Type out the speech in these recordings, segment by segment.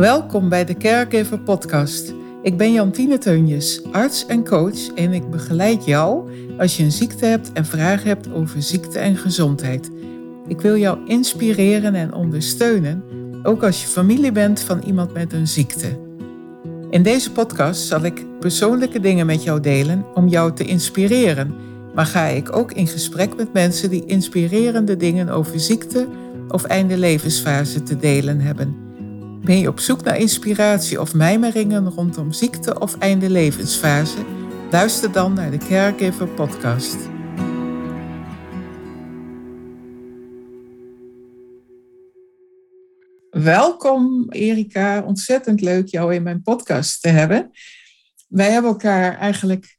Welkom bij de Caregiver Podcast. Ik ben Jantine Teunjes, arts en coach en ik begeleid jou als je een ziekte hebt en vragen hebt over ziekte en gezondheid. Ik wil jou inspireren en ondersteunen, ook als je familie bent van iemand met een ziekte. In deze podcast zal ik persoonlijke dingen met jou delen om jou te inspireren, maar ga ik ook in gesprek met mensen die inspirerende dingen over ziekte of einde levensfase te delen hebben. Ben je op zoek naar inspiratie of mijmeringen rondom ziekte of einde levensfase? Luister dan naar de Caregiver Podcast. Welkom Erika, ontzettend leuk jou in mijn podcast te hebben. Wij hebben elkaar eigenlijk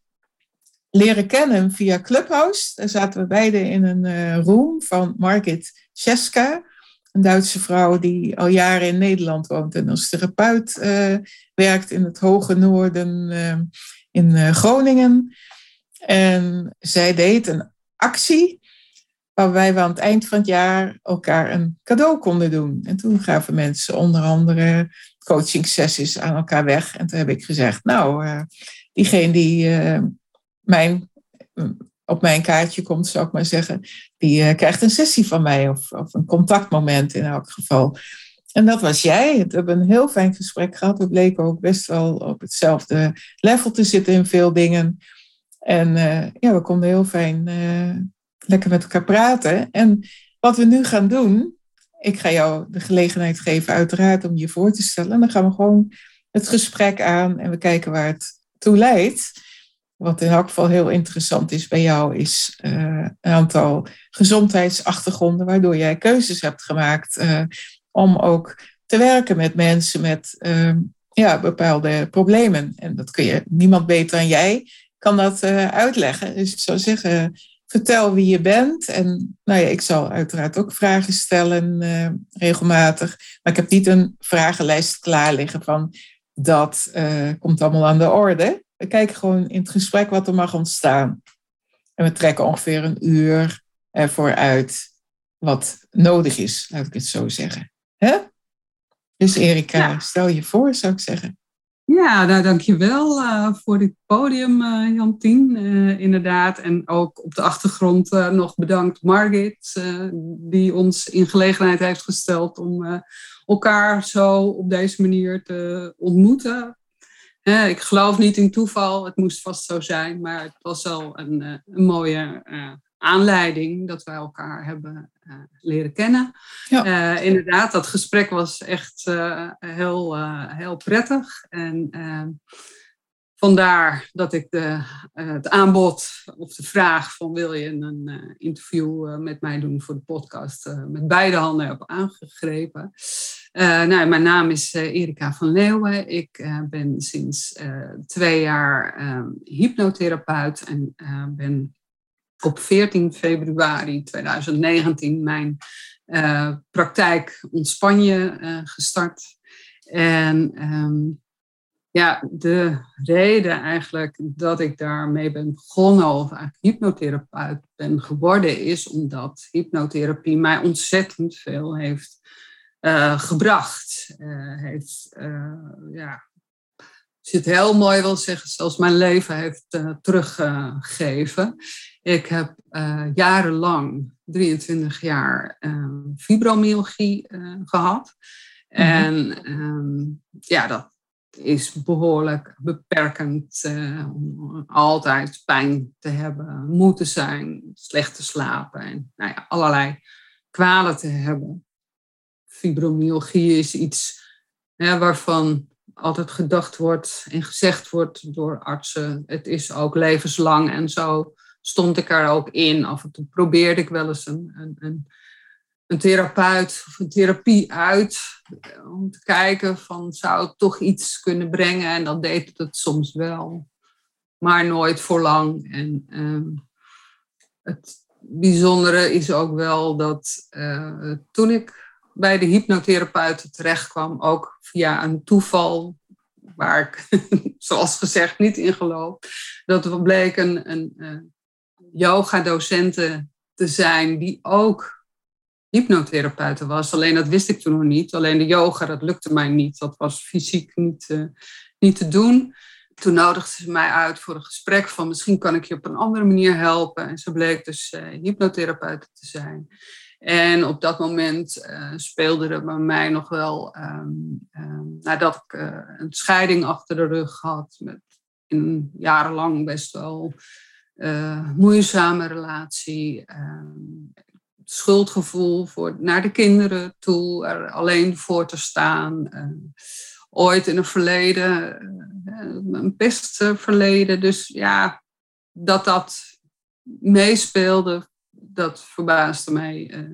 leren kennen via Clubhouse. Daar zaten we beide in een uh, room van Margit Cheska een Duitse vrouw die al jaren in Nederland woont en als therapeut uh, werkt in het hoge noorden uh, in uh, Groningen. En zij deed een actie waarbij we aan het eind van het jaar elkaar een cadeau konden doen. En toen gaven mensen onder andere coaching sessies aan elkaar weg. En toen heb ik gezegd, nou, diegene die mijn op mijn kaartje komt, zou ik maar zeggen, die uh, krijgt een sessie van mij of, of, een contactmoment in elk geval. En dat was jij. We hebben een heel fijn gesprek gehad. We bleken ook best wel op hetzelfde level te zitten in veel dingen. En uh, ja, we konden heel fijn uh, lekker met elkaar praten. En wat we nu gaan doen, ik ga jou de gelegenheid geven, uiteraard, om je voor te stellen. En dan gaan we gewoon het gesprek aan en we kijken waar het toe leidt. Wat in elk geval heel interessant is bij jou, is uh, een aantal gezondheidsachtergronden, waardoor jij keuzes hebt gemaakt uh, om ook te werken met mensen met uh, ja, bepaalde problemen. En dat kun je, niemand beter dan jij kan dat uitleggen. Dus ik zou zeggen, vertel wie je bent. En nou ja, ik zal uiteraard ook vragen stellen regelmatig. Maar ik heb niet een vragenlijst klaar liggen van dat komt allemaal aan de orde. We kijken gewoon in het gesprek wat er mag ontstaan. En we trekken ongeveer een uur ervoor uit wat nodig is, laat ik het zo zeggen. Hè? Dus Erika, stel je voor, zou ik zeggen. Ja, nou, dankjewel uh, voor dit podium, uh, Jantien. Uh, inderdaad. En ook op de achtergrond nog bedankt Margit, die ons in gelegenheid heeft gesteld om elkaar zo op deze manier te ontmoeten ik geloof niet in toeval, het moest vast zo zijn, maar het was wel een, eh, een mooie uh, aanleiding dat wij elkaar hebben uh, leren kennen. Ja. inderdaad, dat gesprek was echt heel, heel prettig. En vandaar dat ik de, het aanbod of de vraag van wil je een interview met mij doen voor de podcast met beide handen heb aangegrepen. Uh, nou, mijn naam is uh, Erika van Leeuwen. Ik uh, ben sinds twee jaar ehm, hypnotherapeut en ben op 14 februari 2019 mijn praktijk Ontspanje gestart. En um, ja, de reden eigenlijk dat ik daarmee ben begonnen, of eigenlijk hypnotherapeut ben geworden, is omdat hypnotherapie mij ontzettend veel heeft uh, gebracht. Uh, heeft, uh, ja, als je het heel mooi wil zeggen, zelfs mijn leven heeft teruggegeven. Ik heb jarenlang, 23 jaar, fibromyalgie gehad. Mhm. En um, ja, dat is behoorlijk beperkend om altijd pijn te hebben, moe te zijn, slecht te slapen en nou ja, allerlei kwalen te hebben fibromyalgie is iets waarvan altijd gedacht wordt en gezegd wordt door artsen. Het is ook levenslang en zo stond ik er ook in. Af en toe probeerde ik wel eens een, een, een, therapeut of een therapie uit om te kijken van zou het toch iets kunnen brengen en dan deed het soms wel, maar nooit voor lang. En ehm, het bijzondere is ook wel dat uh, toen ik bij de hypnotherapeuten terecht kwam, ook via een toeval, waar ik, zoals gezegd, niet in geloof. Dat we bleken een, een uh, yoga-docenten te zijn die ook hypnotherapeute was. Alleen dat wist ik toen nog niet. Alleen de yoga, dat lukte mij niet. Dat was fysiek niet, uh, niet te doen. Toen nodigde ze mij uit voor een gesprek van misschien kan ik je op een andere manier helpen. En ze bleek dus uh, hypnotherapeute te zijn. En op dat moment uh, speelde er bij mij nog wel, um, nadat ik uh, een scheiding achter de rug had, met in jarenlang best wel uh, moeizame relatie, um, schuldgevoel voor, naar de kinderen toe, er alleen voor te staan. ooit in een verleden, een pestverleden. Dus ja, dat dat meespeelde dat verbaasde mij uh,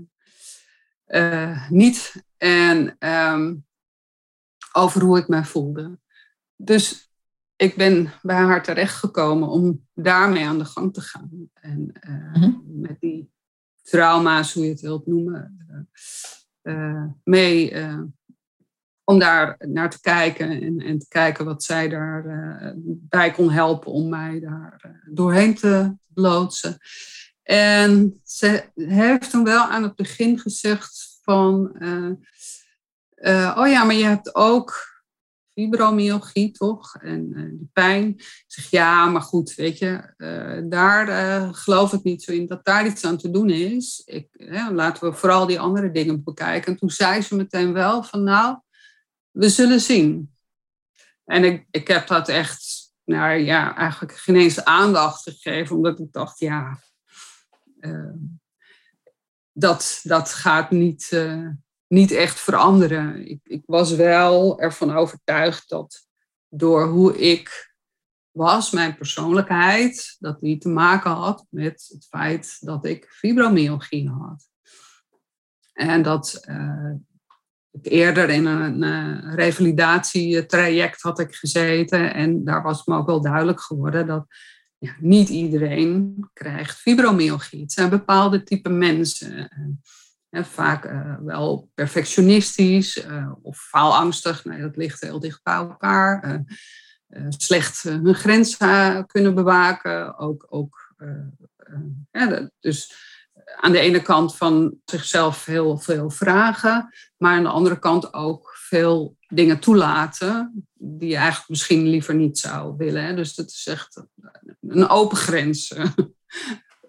uh, niet. En um, over hoe ik mij voelde. Dus ik ben bij haar terechtgekomen om daarmee aan de gang te gaan. En uh, mm-hmm. met die trauma's, hoe je het wilt noemen, mee om daar naar te kijken en, en te kijken wat zij daarbij bij kon helpen om mij daar doorheen te loodsen. En ze heeft toen wel aan het begin gezegd van, uh, uh, oh ja, maar je hebt ook fibromyalgie, toch? En uh, die pijn. Ik zeg, ja, maar goed, weet je, daar geloof ik niet zo in dat daar iets aan te doen is. Ik, laten we vooral die andere dingen bekijken. En toen zei ze meteen wel van, nou, we zullen zien. En ik, ik heb dat echt, nou ja, eigenlijk geen eens aandacht gegeven, omdat ik dacht, ja, dat, dat gaat niet, uh, niet echt veranderen. Ik, ik was wel ervan overtuigd dat door hoe ik was, mijn persoonlijkheid, dat die te maken had met het feit dat ik fibromyalgie had. En dat uh, ik eerder in een uh, revalidatietraject had ik gezeten. En daar was me ook wel duidelijk geworden dat niet iedereen krijgt fibromyalgie. Het zijn bepaalde type mensen. Uh, vaak uh, wel perfectionistisch uh, of faalangstig. Nee, dat ligt heel dicht bij elkaar. slecht hun grens kunnen bewaken. Ook, ook, dus aan de ene kant van zichzelf heel veel vragen. Maar aan de andere kant ook veel dingen toelaten die je eigenlijk misschien liever niet zou willen. Hè? Dus dat is echt een open grens eh,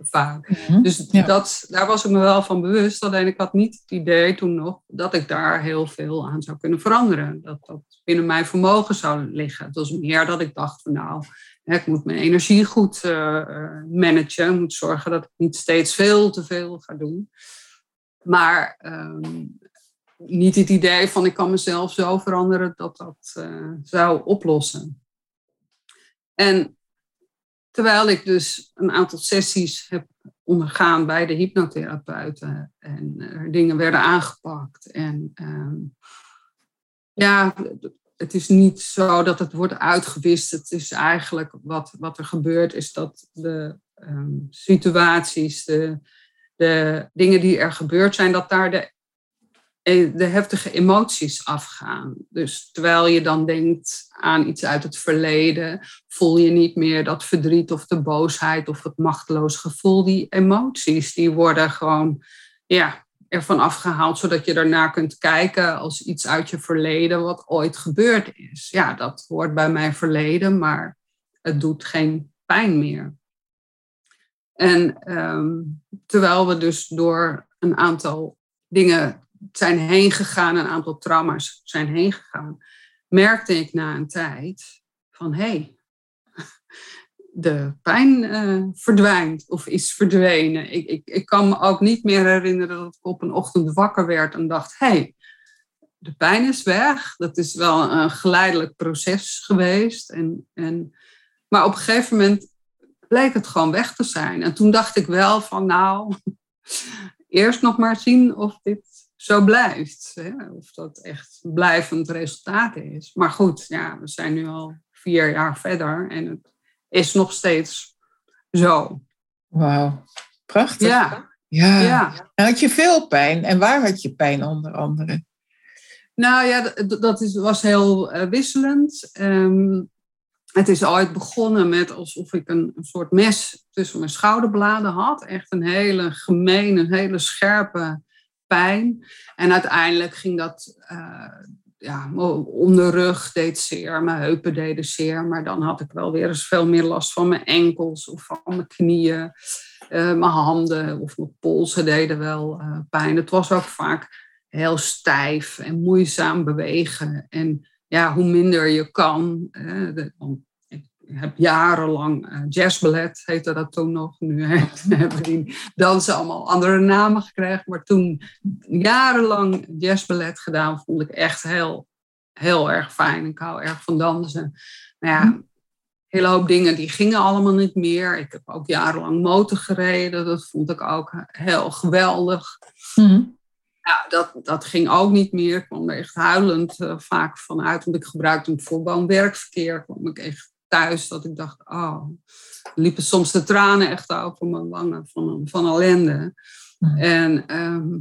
vaak. Mhm, dus dat, daar was ik me wel van bewust. Alleen ik had niet het idee toen nog dat ik daar heel veel aan zou kunnen veranderen. Dat dat binnen mijn vermogen zou liggen. Het was meer dat ik dacht van nou, ik moet mijn energie goed uh, managen. Ik moet zorgen dat ik niet steeds veel te veel ga doen. Maar ehm, niet het idee van ik kan mezelf zo veranderen dat dat uh, zou oplossen. En terwijl ik dus een aantal sessies heb ondergaan bij de hypnotherapeuten en er dingen werden aangepakt. En uh, ja, het is niet zo dat het wordt uitgewist. Het is eigenlijk wat, wat er gebeurt, is dat de um, situaties, de, de dingen die er gebeurd zijn, dat daar de eh, de heftige emoties afgaan. Dus terwijl je dan denkt aan iets uit het verleden, voel je niet meer dat verdriet of de boosheid of het machteloos gevoel. Die emoties, die worden gewoon ja, ervan afgehaald, zodat je daarna kunt kijken als iets uit je verleden wat ooit gebeurd is. Ja, dat hoort bij mijn verleden, maar het doet geen pijn meer. En um, terwijl we dus door een aantal dingen zijn heen gegaan, een aantal trauma's zijn heen gegaan, merkte ik na een tijd van hé, hey, de pijn uh, verdwijnt of is verdwenen. Ik, ik, ik kan me ook niet meer herinneren dat ik op een ochtend wakker werd en dacht, hé, hey, de pijn is weg. Dat is wel een geleidelijk proces geweest. En, en, maar op een gegeven moment bleek het gewoon weg te zijn. En toen dacht ik wel van, nou, eerst nog maar zien of dit zo blijft. Hè? Of dat echt blijvend resultaat is. Maar goed, ja, we zijn nu al vier jaar verder en het is nog steeds zo. Wauw, prachtig. Ja. Ja. ja. had je veel pijn? En waar had je pijn onder andere? Nou ja, dat is, was heel uh, wisselend. Um, het is ooit begonnen met alsof ik een, een, soort mes tussen mijn schouderbladen had. Echt een hele gemene, een hele scherpe pijn. En uiteindelijk ging dat, uh, ja, onderrug deed zeer, mijn heupen deden zeer. Maar dan had ik wel weer eens veel meer last van mijn enkels of van mijn knieën. Uh, mijn handen of mijn polsen deden wel uh, pijn. Het was ook vaak heel stijf en moeizaam bewegen. En ja, hoe minder je kan, heb jarenlang uh, jazzballet, heette dat toen nog. Nu hebben die dansen allemaal andere namen gekregen. Maar toen jarenlang jazzballet gedaan, vond ik echt heel, heel erg fijn. Ik hou erg van dansen. Maar ja, een hele hoop dingen die gingen allemaal niet meer. Ik heb ook jarenlang motor gereden. Dat vond ik ook heel geweldig. Mm Ja, dat, dat ging ook niet meer. Ik kwam er echt huilend uh, vaak vanuit. Want ik gebruikte hem voor woon-werkverkeer. kwam ik echt thuis dat ik dacht, oh, liepen soms de tranen echt over mijn wangen van, van ellende. En ehm,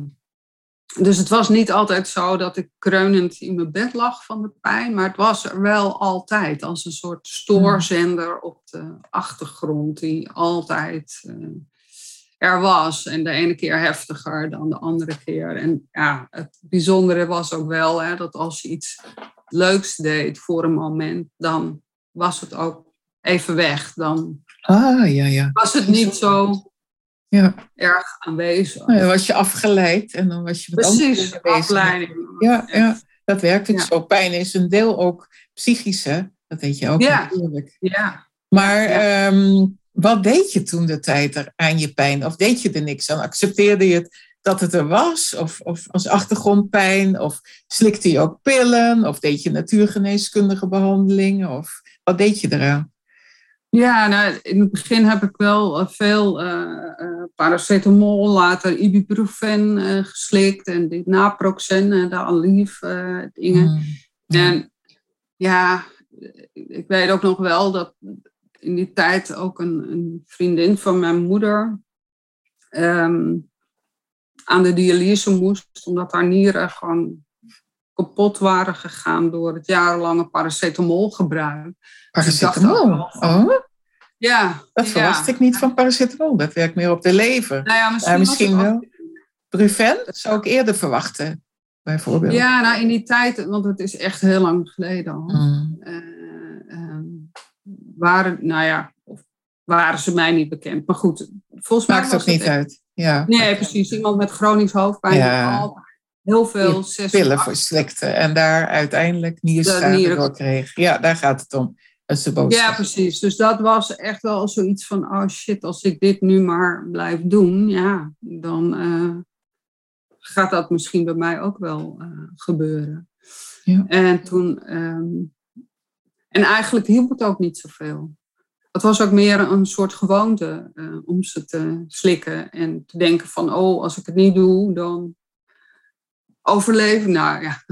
dus het was niet altijd zo dat ik kreunend in mijn bed lag van de pijn, maar het was er wel altijd als een soort stoorzender op de achtergrond die altijd uh, er was. En de ene keer heftiger dan de andere keer. En ja, het bijzondere was ook wel hè, dat als je iets leuks deed voor een moment, dan was het ook even weg. Dan ah, ja, ja. was het niet zo ja. erg aanwezig. Nou, dan was je afgeleid en dan was je Precies, afleiding. Ja, ja, dat werkt ook zo. Pijn is een deel ook psychische. Dat weet je ook ja. natuurlijk. Ja. Maar ehm, wat deed je toen de tijd er aan je pijn? Of deed je er niks aan? Accepteerde je het dat het er was? Of, of als achtergrondpijn? Of slikte je ook pillen? Of deed je natuurgeneeskundige behandelingen? Of wat deed je eraan? Ja, nou, in het begin heb ik wel eh, veel uh, paracetamol, later ibuprofen uh, geslikt en dit naproxen, de Aleve dingen. Mm, En ja, ik weet ook nog wel dat in die tijd ook een, een vriendin van mijn moeder um, aan de dialyse moest, omdat haar nieren gewoon kapot waren gegaan door het jarenlange paracetamolgebruik. Paracetamol? oh? Ja. Dat verwacht ik niet van paracetamol. Dat werkt meer op de lever. Nou ja, misschien, misschien wel. Brufen zou ik eerder verwachten, bijvoorbeeld. Ja, nou in die tijd, want het is echt heel lang geleden al. Mm. Uh, uh, waren, nou ja, of waren ze mij niet bekend. Maar goed, volgens mij. Maakt ook niet uit. Ja. Nee, precies. Iemand met chronisch hoofdpijn. Ja heel veel zes pillen voor slikte en daar uiteindelijk nierschade door kreeg. Ja, daar gaat het om. Ja, precies. Dus dat was echt wel zoiets van, oh shit, als ik dit nu maar blijf doen, ja, dan uh, gaat dat misschien bij mij ook wel uh, gebeuren. Ja. En toen, um, en eigenlijk hielp het ook niet zoveel. Het was ook meer een soort gewoonte uh, om ze te slikken en te denken van, oh, als ik het niet doe, dan overleven. Nou ja,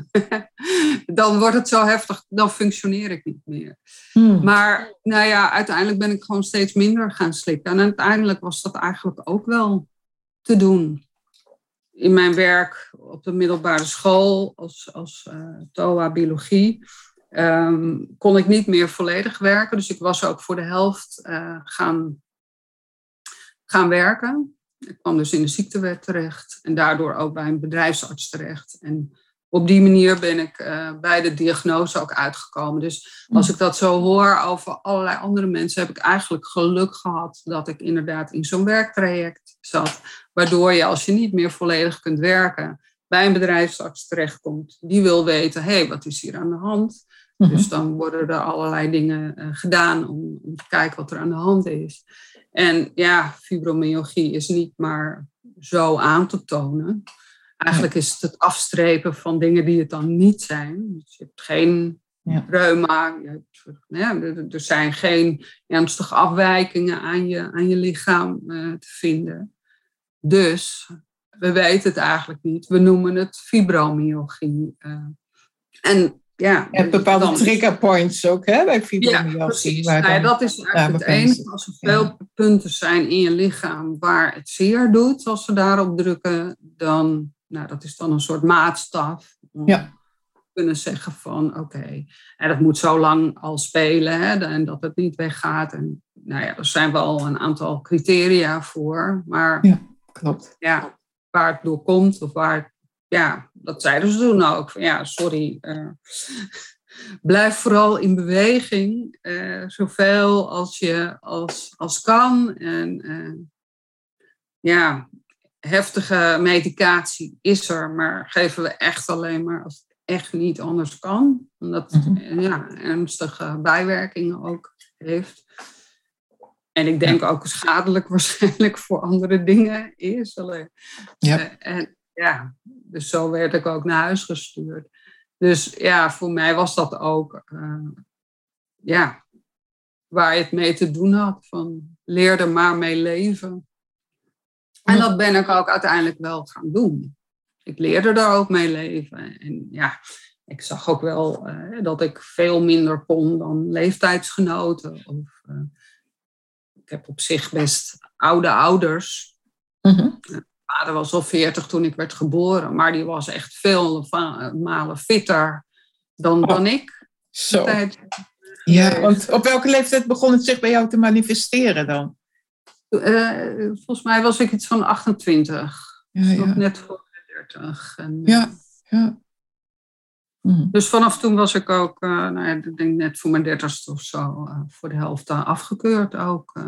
dan wordt het zo heftig, dan functioneer ik niet meer. Hmm. Maar nou ja, uiteindelijk ben ik gewoon steeds minder gaan slikken. En uiteindelijk was dat eigenlijk ook wel te doen. In mijn werk op de middelbare school als, als uh, TOA biologie ehm, kon ik niet meer volledig werken. Dus ik was ook voor de helft uh, gaan, gaan werken. Ik kwam dus in de ziektewet terecht en daardoor ook bij een bedrijfsarts terecht. En op die manier ben ik uh, bij de diagnose ook uitgekomen. Dus als ik dat zo hoor over allerlei andere mensen, heb ik eigenlijk geluk gehad dat ik inderdaad in zo'n werktraject zat. Waardoor je, als je niet meer volledig kunt werken, bij een bedrijfsarts terechtkomt. Die wil weten, hé, hey, wat is hier aan de hand? Mhm. Dus dan worden er allerlei dingen uh, gedaan om, om te kijken wat er aan de hand is. En ja, fibromyalgie is niet maar zo aan te tonen. Eigenlijk is het het afstrepen van dingen die het dan niet zijn. Dus je hebt geen ja. reuma, je hebt, ja, er zijn geen ernstige afwijkingen aan je, aan je lichaam uh, te vinden. Dus we weten het eigenlijk niet. We noemen het fibromyalgie. Uh, en ja, je hebt bepaalde trigger points ook hè, bij fibromyalgie. Ja, precies. Nou ja, dat is eigenlijk het enige. Als er veel punten zijn in je lichaam waar het zeer doet, als we daarop drukken, dan, nou, dat is dan een soort maatstaf. Om ja. kunnen zeggen van, oké, okay, en dat moet zo lang al spelen hè, en dat het niet weggaat. En nou ja, er zijn wel een aantal criteria voor, maar ja, klopt. Ja, waar het door komt of waar ja, dat zeiden ze toen ook. Van, ja, sorry. Uh, blijf vooral in beweging, uh, zoveel als je als, als kan. En uh, ja, heftige medicatie is er, maar geven we echt alleen maar als het echt niet anders kan. Omdat het mm-hmm. ja, ernstige bijwerkingen ook heeft. En ik denk ook schadelijk waarschijnlijk voor andere dingen is. Alleen, ja. en ja, dus zo werd ik ook naar huis gestuurd. Dus ja, voor mij was dat ook, uh, ja, waar je het mee te doen had. Van leer er maar mee leven. En dat ben ik ook uiteindelijk wel gaan doen. Ik leerde er ook mee leven. En ja, ik zag ook wel uh, dat ik veel minder kon dan leeftijdsgenoten. Of, uh, ik heb op zich best oude ouders. Mm vader was al 40 toen ik werd geboren, maar die was echt veel malen fitter dan, oh, dan ik. Zo. Ja, want op welke leeftijd begon het zich bij jou te manifesteren dan? Uh, volgens mij was ik iets van 28. Ja, ja. Nog net voor de 30. En, ja, ja. Mm. Dus vanaf toen was ik ook, uh, nou ja, ik denk net voor mijn dertigste of zo, uh, voor de helft afgekeurd ook.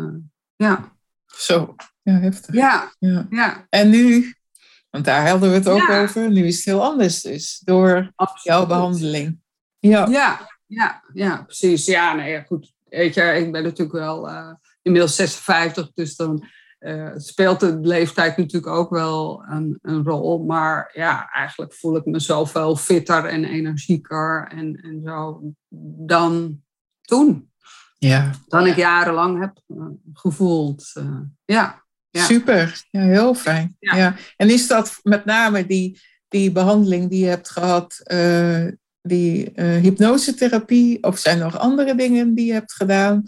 ja. Zo, ja, heftig. Ja, ja. En nu, want daar hadden we het ook over, nu is het heel anders dus, door jouw behandeling. Ja. ja, ja, ja, precies. Ja, nee, ja, goed. Weet je, ik ben natuurlijk wel uh, inmiddels 56, dus dan uh, speelt de leeftijd natuurlijk ook wel een, een, rol. Maar ja, eigenlijk voel ik me zoveel fitter en energieker en, en zo dan toen. Ja. Dan ik jarenlang heb uh, gevoeld. Uh, ja. Ja. Super, ja, heel fijn. Ja. En is dat met name die, die behandeling die je hebt gehad, uh, die hypnosetherapie, of zijn er nog andere dingen die je hebt gedaan?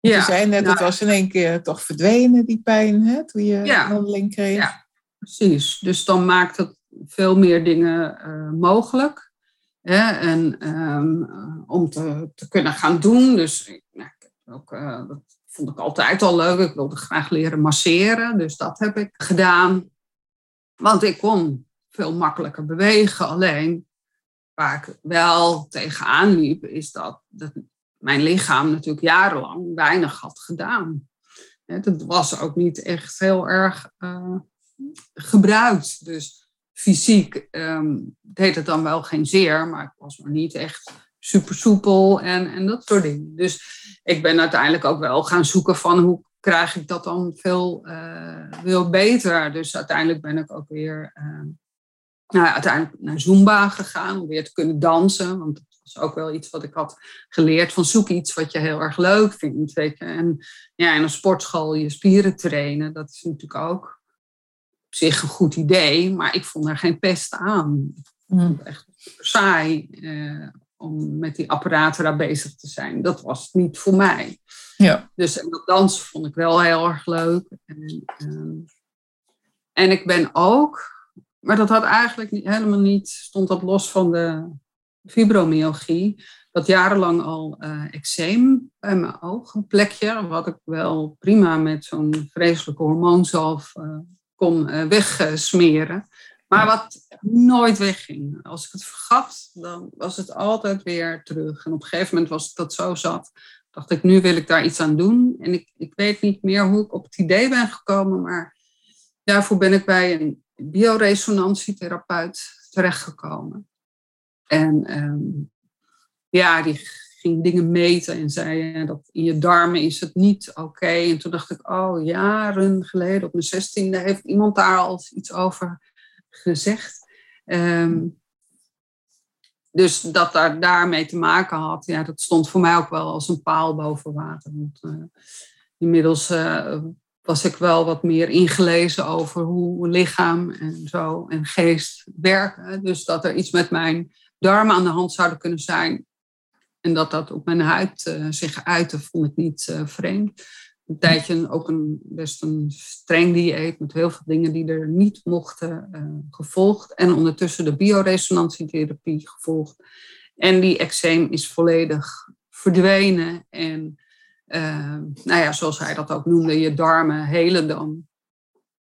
Ja, je zei net, nou, het was in één keer toch verdwenen, die pijn, hè, toen je ja, behandeling kreeg. Ja, precies. Dus dan maakt het veel meer dingen mogelijk. En um, om te, te, kunnen gaan doen. Dus nou, ook, uh, dat vond ik altijd al leuk. Ik wilde graag leren masseren. Dus dat heb ik gedaan. Want ik kon veel makkelijker bewegen. Alleen waar ik wel tegenaan liep, is dat, dat mijn lichaam natuurlijk jarenlang weinig had gedaan. Het was ook niet echt heel erg uh, gebruikt. Dus fysiek um, deed het dan wel geen zeer, maar ik was nog niet echt super soepel en, en dat soort dingen. Dus ik ben uiteindelijk ook wel gaan zoeken van hoe krijg ik dat dan veel, uh, beter. Dus uiteindelijk ben ik ook weer uh, nou, uiteindelijk naar Zumba gegaan om weer te kunnen dansen. Want dat was ook wel iets wat ik had geleerd van zoek iets wat je heel erg leuk vindt. Weet je. En ja, in een sportschool je spieren trainen, dat is natuurlijk ook op zich een goed idee, maar ik vond er geen pest aan. Ik vond het echt saai eh, om met die apparaten daar bezig te zijn. Dat was niet voor mij. Ja. Dus en dat dansen vond ik wel heel erg leuk. En, ehm, en ik ben ook, maar dat had eigenlijk niet, helemaal niet, stond dat los van de fibromyalgie. Dat jarenlang al uh, eczeem bij mijn oog, een plekje, wat ik wel prima met zo'n vreselijke hormoonzalf uh, kon uh, wegsmeren. Maar wat nooit wegging. Als ik het vergat, dan was het altijd weer terug. En op een gegeven moment was dat zo zat. Dacht ik, nu wil ik daar iets aan doen. En ik, ik weet niet meer hoe ik op het idee ben gekomen. Maar daarvoor ben ik bij een bioresonantietherapeut terechtgekomen. En um, ja, die ging dingen meten en zei dat in je darmen is het niet oké. En toen dacht ik, oh, jaren geleden, op mijn zestiende, heeft iemand daar al iets over gezegd. Ehm, dus dat daar daarmee te maken had, ja, dat stond voor mij ook wel als een paal boven water. Want, uh, inmiddels uh, was ik wel wat meer ingelezen over hoe lichaam en zo en geest werken. Dus dat er iets met mijn darmen aan de hand zouden kunnen zijn en dat dat op mijn huid uh, zich uitte, vond ik niet vreemd. Een tijdje ook een, best een streng dieet met heel veel dingen die er niet mochten uh, gevolgd. En ondertussen de bioresonantietherapie gevolgd. En die eczeem is volledig verdwenen. En nou ja, zoals hij dat ook noemde, je darmen helen dan.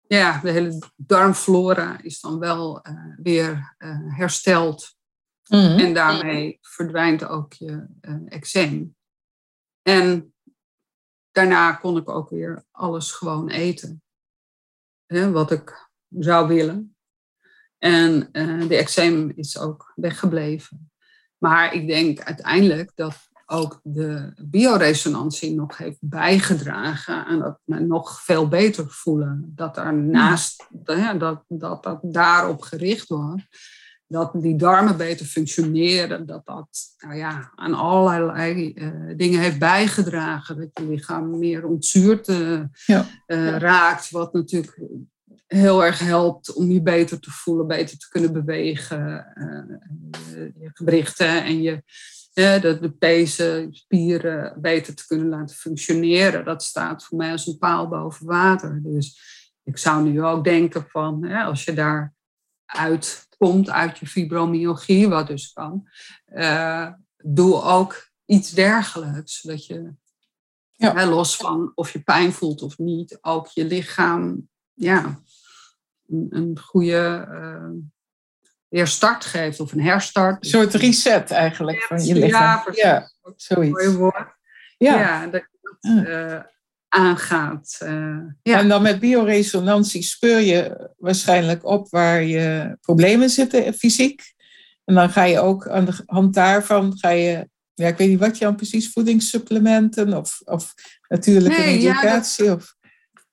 ja, de hele darmflora is dan wel weer hersteld. Mhm. En daarmee verdwijnt ook je eczeem. En daarna kon ik ook weer alles gewoon eten. Hè, wat ik zou willen. En uh, de eczeem is ook weggebleven. Maar ik denk uiteindelijk dat ook de bioresonantie nog heeft bijgedragen aan dat me nog veel beter voelen. Dat daarnaast, ja, dat, dat dat daarop gericht wordt dat die darmen beter functioneren, dat dat nou ja, aan allerlei uh, dingen heeft bijgedragen. Dat je lichaam meer ontzuurd uh, ja. uh, raakt, wat natuurlijk heel erg helpt om je beter te voelen, beter te kunnen bewegen, je gewrichten en je, de, de pezen, spieren beter te kunnen laten functioneren. Dat staat voor mij als een paal boven water. Dus ik zou nu ook denken van, als je daar uitkomt uit je fibromyalgie, wat dus kan, uh, doe ook iets dergelijks. Zodat je, ja. hè, los van of je pijn voelt of niet, ook je lichaam ja, een, een goede uh, weer start geeft of een herstart. Een soort reset eigenlijk van je lichaam. Ja, precies. Ja, zoiets. Ja, ja dat, uh, aangaat. Uh, ja. En dan met bioresonantie speur je waarschijnlijk op waar je problemen zitten fysiek. En dan ga je ook aan de hand daarvan, ga je, ja, ik weet niet wat je dan precies, voedingssupplementen of, of natuurlijke Nee, ja, medicatie? dat- of,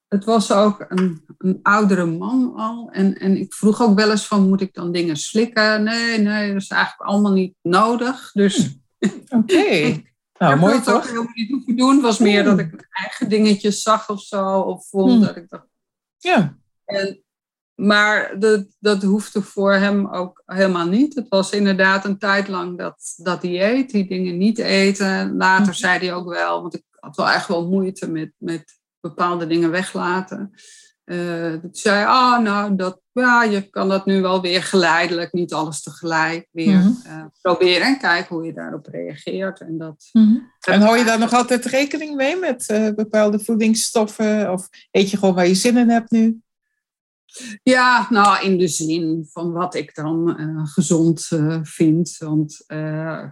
Het was ook een, een oudere man al. En, en ik vroeg ook wel eens van, moet ik dan dingen slikken? Nee, nee, dat is eigenlijk allemaal niet nodig. Dus Oké, nou ik mooi toch? helemaal niet hoeven doen. Was meer dat ik mijn eigen dingetjes zag of zo. Of vond Hmm. dat ik dacht, Ja, En, maar dat, dat hoefde voor hem ook helemaal niet. Het was inderdaad een tijd lang dat, dat dieet, die dingen niet eten. Later Mhm. zei hij ook wel, want ik had wel echt wel moeite met, met bepaalde dingen weglaten. Eh dat zei, ah, nou, dat, ja, je kan dat nu wel weer geleidelijk, niet alles tegelijk, weer Mhm. eh, proberen en kijken hoe je daarop reageert. En dat Mhm. En hou je daar nog altijd rekening mee met eh, bepaalde voedingsstoffen? Of eet je gewoon waar je zin in hebt nu? Ja, nou in de zin van wat ik dan eh, gezond eh, vind. Want eh,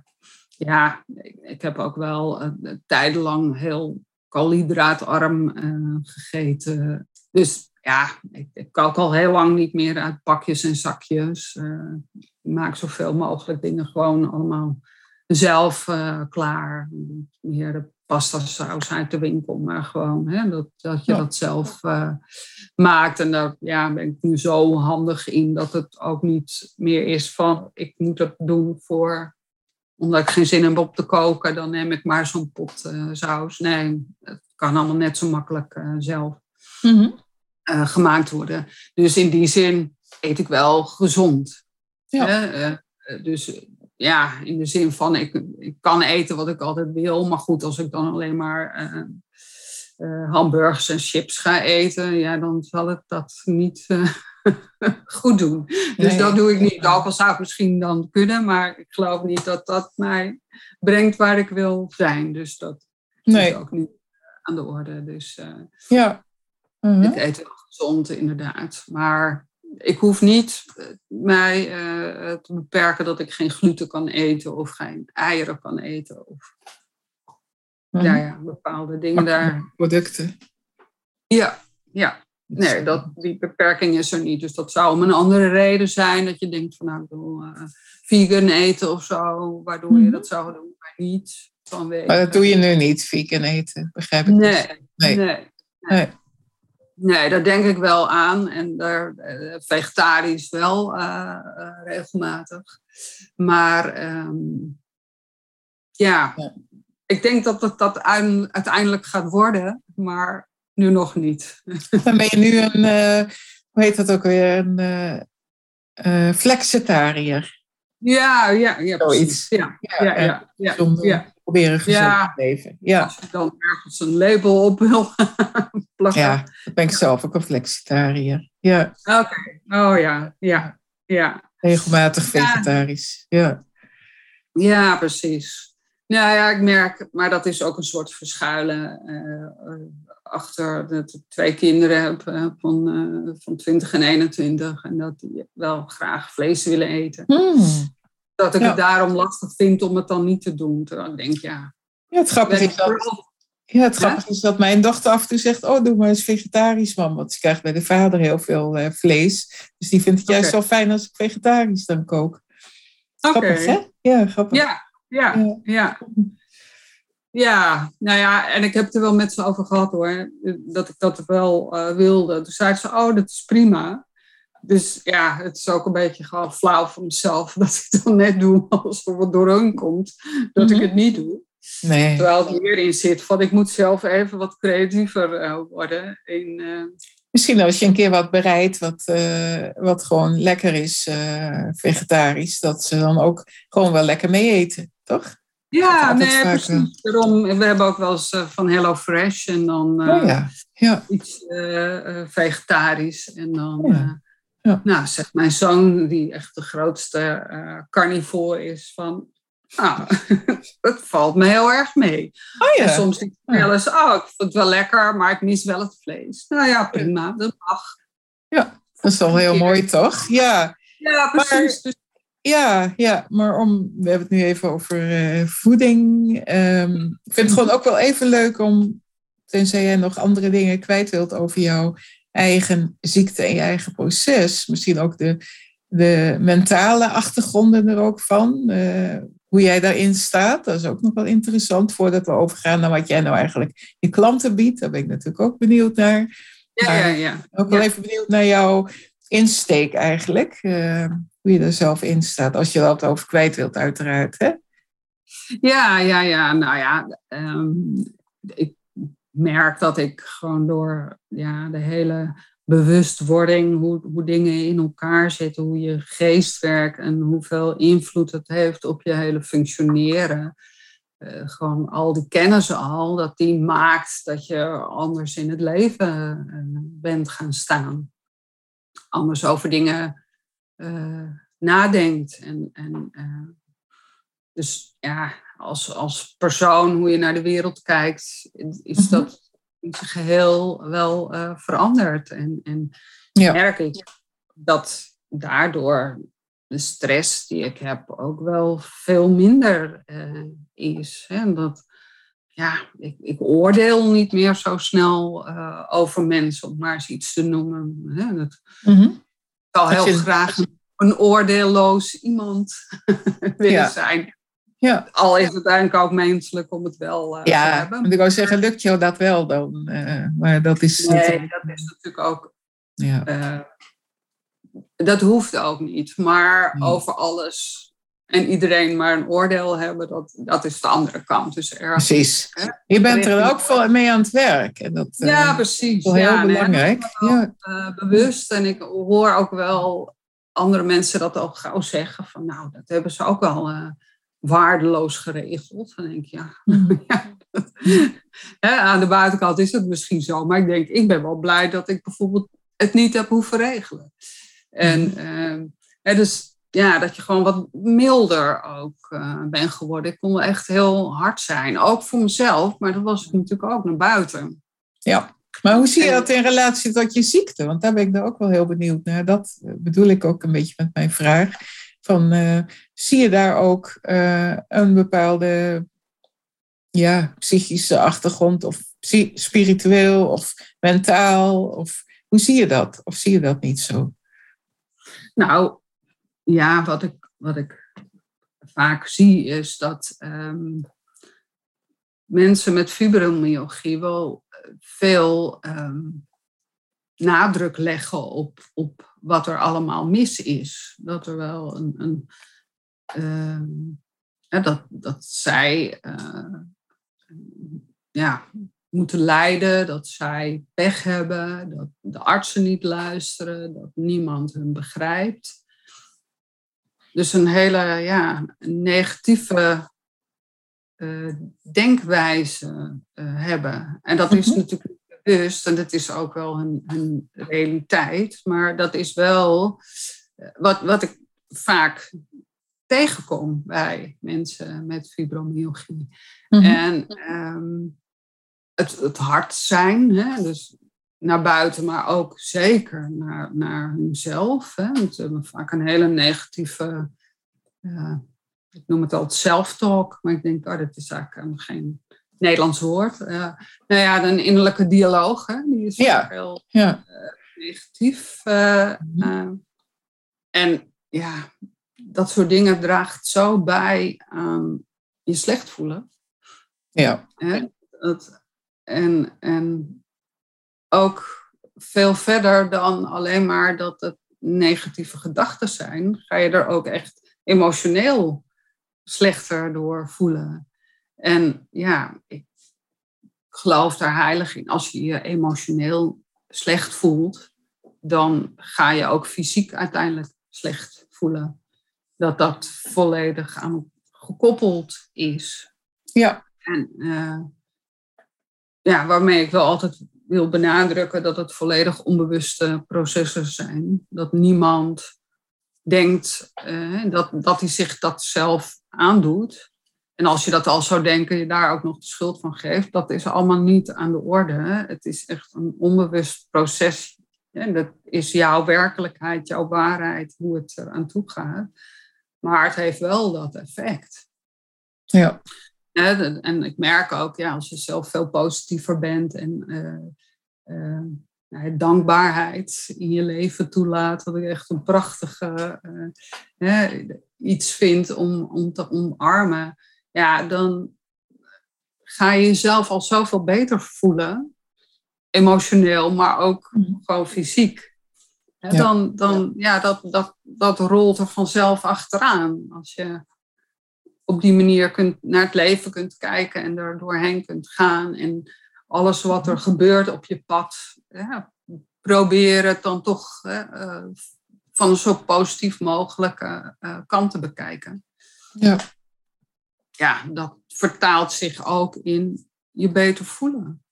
ja, ik, ik heb ook wel tijdenlang heel koolhydraatarm eh, gegeten. Dus ja, ik, ik kook al heel lang niet meer uit pakjes en zakjes. Eh, ik maak zoveel mogelijk dingen gewoon allemaal zelf eh, klaar. Meer de pasta saus uit de winkel, maar gewoon hè, dat, dat je Ja. dat zelf eh, maakt. En daar ja, ben ik nu zo handig in dat het ook niet meer is van ik moet het doen voor omdat ik geen zin heb om te koken, dan neem ik maar zo'n pot eh, saus. Nee, het kan allemaal net zo makkelijk eh, zelf Mhm. Eh, gemaakt worden. Dus in die zin eet ik wel gezond. Ja. Eh, dus ja, in de zin van ik, ik kan eten wat ik altijd wil. Maar goed, als ik dan alleen maar eh, hamburgers en chips ga eten, ja, dan zal het dat niet goed doen. Dus Nee. dat doe ik niet. Ook al zou het misschien dan kunnen, maar ik geloof niet dat dat mij brengt waar ik wil zijn. Dus dat Nee, is ook niet aan de orde. Dus ja. Mhm. ik eet wel gezond, inderdaad. Maar ik hoef niet eh, mij eh, te beperken dat ik geen gluten kan eten of geen eieren kan eten. Of Mhm. ja, ja, bepaalde dingen daar. Producten. Ja, ja. Nee, dat, die beperking is er niet. Dus dat zou om een andere reden zijn dat je denkt van nou, ik wil eh, vegan eten of zo, waardoor je Mhm. dat zou doen, maar niet vanwege. Maar dat doe je nu niet, vegan eten, begrijp ik. dus. Nee, Nee. nee. Nee. Nee, daar denk ik wel aan. En daar, eh, vegetarisch wel eh, eh, regelmatig. Maar ehm, ja, Ja. ik denk dat het dat uiteindelijk gaat worden, maar nu nog niet. Dan ben je nu een, hoe heet dat ook weer, een eh, flexitariër. Ja, ja, ja, Zoiets. precies. Ja, ja, ja, ja, ja. Proberen gezond Ja. te leven. Ja, Als je dan ergens een label op wil plakken. ja, dat ben ik zelf ook een flexitariër. Ja, Oké, oh ja, ja, ja. regelmatig vegetarisch. Ja. Ja, precies. Ja, ja, ik merk, maar dat is ook een soort verschuilen achter dat ik twee kinderen heb van, van 20 en 21 en dat die wel graag vlees willen eten. Hmm. Dat ik het daarom lastig vind om het dan niet te doen. Terwijl ik denk, ja. Ja, het grappige is dat, ja, het grappige is dat mijn dochter af en toe zegt: Oh, doe maar eens vegetarisch, man. Want ze krijgt bij de vader heel veel uh, vlees. Dus die vindt het juist wel fijn als ik vegetarisch dan kook. Grappig, hè? Ja, grappig. Ja, ja, ja. ja. nou ja, en ik heb het er wel met ze over gehad hoor. Dat ik dat wel uh, wilde. Toen zei ze: Oh, dat is prima. Dus ja, het is ook een beetje gewoon flauw voor mezelf dat ik dan net doe alsof het door hun komt, dat ik mhm. het niet doe. Nee. Terwijl het hierin zit van ik moet zelf even wat creatiever uh, worden. In, uh... Misschien als je een keer wat bereidt wat, uh, wat gewoon lekker is, vegetarisch, dat ze dan ook gewoon wel lekker mee eten, toch? Ja, nee, precies. Daarom, we hebben ook wel eens van Hello Fresh en dan oh, ja. Ja. iets vegetarisch. En dan, ja. Ja. Nou, zegt mijn zoon, die echt de grootste uh, carnivore is, van, nou, het valt me heel erg mee. Oh, ja. En soms denk ik wel eens, oh, ik vind het wel lekker, maar ik mis wel het vlees. Nou ja, prima, dat mag. Ja, dat is wel heel mooi, toch? Ja, ja precies. Dus- ja, ja, maar om, we hebben het nu even over uh, voeding. Um, ik vind het gewoon ook wel even leuk om, tenzij jij nog andere dingen kwijt wilt over jou eigen ziekte en je eigen proces. Misschien ook de, de mentale achtergronden er ook van. Uh, hoe jij daarin staat, dat is ook nog wel interessant voordat we overgaan naar wat jij nou eigenlijk je klanten biedt. Daar ben ik natuurlijk ook benieuwd naar. Ja, ja, ja. Ook wel even benieuwd naar jouw insteek eigenlijk. Uh, hoe je er zelf in staat, als je er wat over kwijt wilt, uiteraard. Hè? Ja, ja, ja. Nou ja, um, ik merk dat ik gewoon door ja, de hele bewustwording, hoe, hoe dingen in elkaar zitten, hoe je geest werkt en hoeveel invloed het heeft op je hele functioneren. Uh, gewoon al die kennis al, dat die maakt dat je anders in het leven uh, bent gaan staan. Anders over dingen uh, nadenkt. En, en, dus ja, als, als persoon, hoe je naar de wereld kijkt, is mhm. dat in zijn geheel wel uh, veranderd. En, en ja. merk ik dat daardoor de stress die ik heb ook wel veel minder uh, is. Hè? Dat, ja, ik, ik, oordeel niet meer zo snel uh, over mensen, om maar eens iets te noemen. Hè? Dat, mm -hmm. Ik zou heel graag een, een oordeelloos iemand willen ja. zijn. Ja. Al is het eigenlijk ook menselijk om het wel uh, ja, te hebben. Ja, ik wou zeggen, lukt jou dat wel dan? Uh, maar dat is... Nee, dat is natuurlijk ook... Ja. Uh, dat hoeft ook niet. Maar over alles en iedereen maar een oordeel hebben, dat, dat is de andere kant. Dus erg, precies. Hè? Je bent er ook voor mee aan het werk. En dat, ja, precies. Dat is heel belangrijk. ja. bewust. En ik hoor ook wel andere mensen dat al gauw zeggen. Van nou, dat hebben ze ook wel waardeloos geregeld. Dan denk ik, ja, mm. ja. aan de buitenkant is het misschien zo, maar ik denk, ik ben wel blij dat ik bijvoorbeeld het niet heb hoeven regelen. En uh, dus ja, dat je gewoon wat milder ook uh, bent geworden. Ik kon wel echt heel hard zijn, ook voor mezelf, maar dat was ik natuurlijk ook naar buiten. Ja, maar hoe zie je dat in relatie tot je ziekte? Want daar ben ik daar ook wel heel benieuwd naar. Dat bedoel ik ook een beetje met mijn vraag. Van, uh, zie je daar ook uh, een bepaalde ja, psychische achtergrond of spiritueel of mentaal? Of hoe zie je dat? Of zie je dat niet zo? Nou, ja, wat ik, wat ik vaak zie is dat um, mensen met fibromyalgie wel veel um, nadruk leggen op, op wat er allemaal mis is. Dat er wel een. een dat, dat zij uh, ja, moeten lijden, dat zij pech hebben, dat de artsen niet luisteren, dat niemand hun begrijpt. Dus een hele ja, negatieve uh, denkwijze hebben. En dat is mhm. natuurlijk bewust, en dat is ook wel een, een realiteit, maar dat is wel eh, wat, wat ik vaak tegenkom bij mensen met fibromyalgie. Mhm. En ehm, het, het hard zijn, hè, dus naar buiten, maar ook zeker naar, naar hunzelf. Hè, want ze hebben vaak een hele negatieve, eh, ik noem het altijd self-talk, maar ik denk, oh, dat is eigenlijk um, geen Nederlands woord. Eh, nou ja, een innerlijke dialoog, hè, die is Ja. vaak heel Ja. negatief. eh, Mhm. eh, en ja, dat soort dingen draagt zo bij aan je slecht voelen. Ja. Dat, en, en ook veel verder dan alleen maar dat het negatieve gedachten zijn, ga je er ook echt emotioneel slechter door voelen. En ja, ik geloof daar heilig in. Als je je emotioneel slecht voelt, dan ga je ook fysiek uiteindelijk slecht voelen. Dat dat volledig aan gekoppeld is. Ja. En eh, ja, waarmee ik wel altijd wil benadrukken dat het volledig onbewuste processen zijn. Dat niemand denkt eh, dat, dat hij zich dat zelf aandoet. En als je dat al zou denken, je daar ook nog de schuld van geeft, dat is allemaal niet aan de orde. Hè. Het is echt een onbewust proces. En dat is jouw werkelijkheid, jouw waarheid, hoe het eraan toe gaat. Maar het heeft wel dat effect. Ja. De- en ik merk ook, ja, als je zelf veel positiever bent en eh, eh, nou, dankbaarheid in je leven toelaat, dat ik echt een prachtige eh, iets vind om, om te omarmen, ja, dan ga je jezelf al zoveel beter voelen, emotioneel, maar ook Mhm. gewoon fysiek. Hè, Ja. Dan, dan, ja, dat, dat, dat rolt er vanzelf achteraan. Als je op die manier kunt, naar het leven kunt kijken en er doorheen kunt gaan. En alles wat er gebeurt op je pad, ja, probeer het dan toch hè, eh, van een zo positief mogelijke eh, kant te bekijken. Ja. Ja, dat vertaalt zich ook in je beter voelen.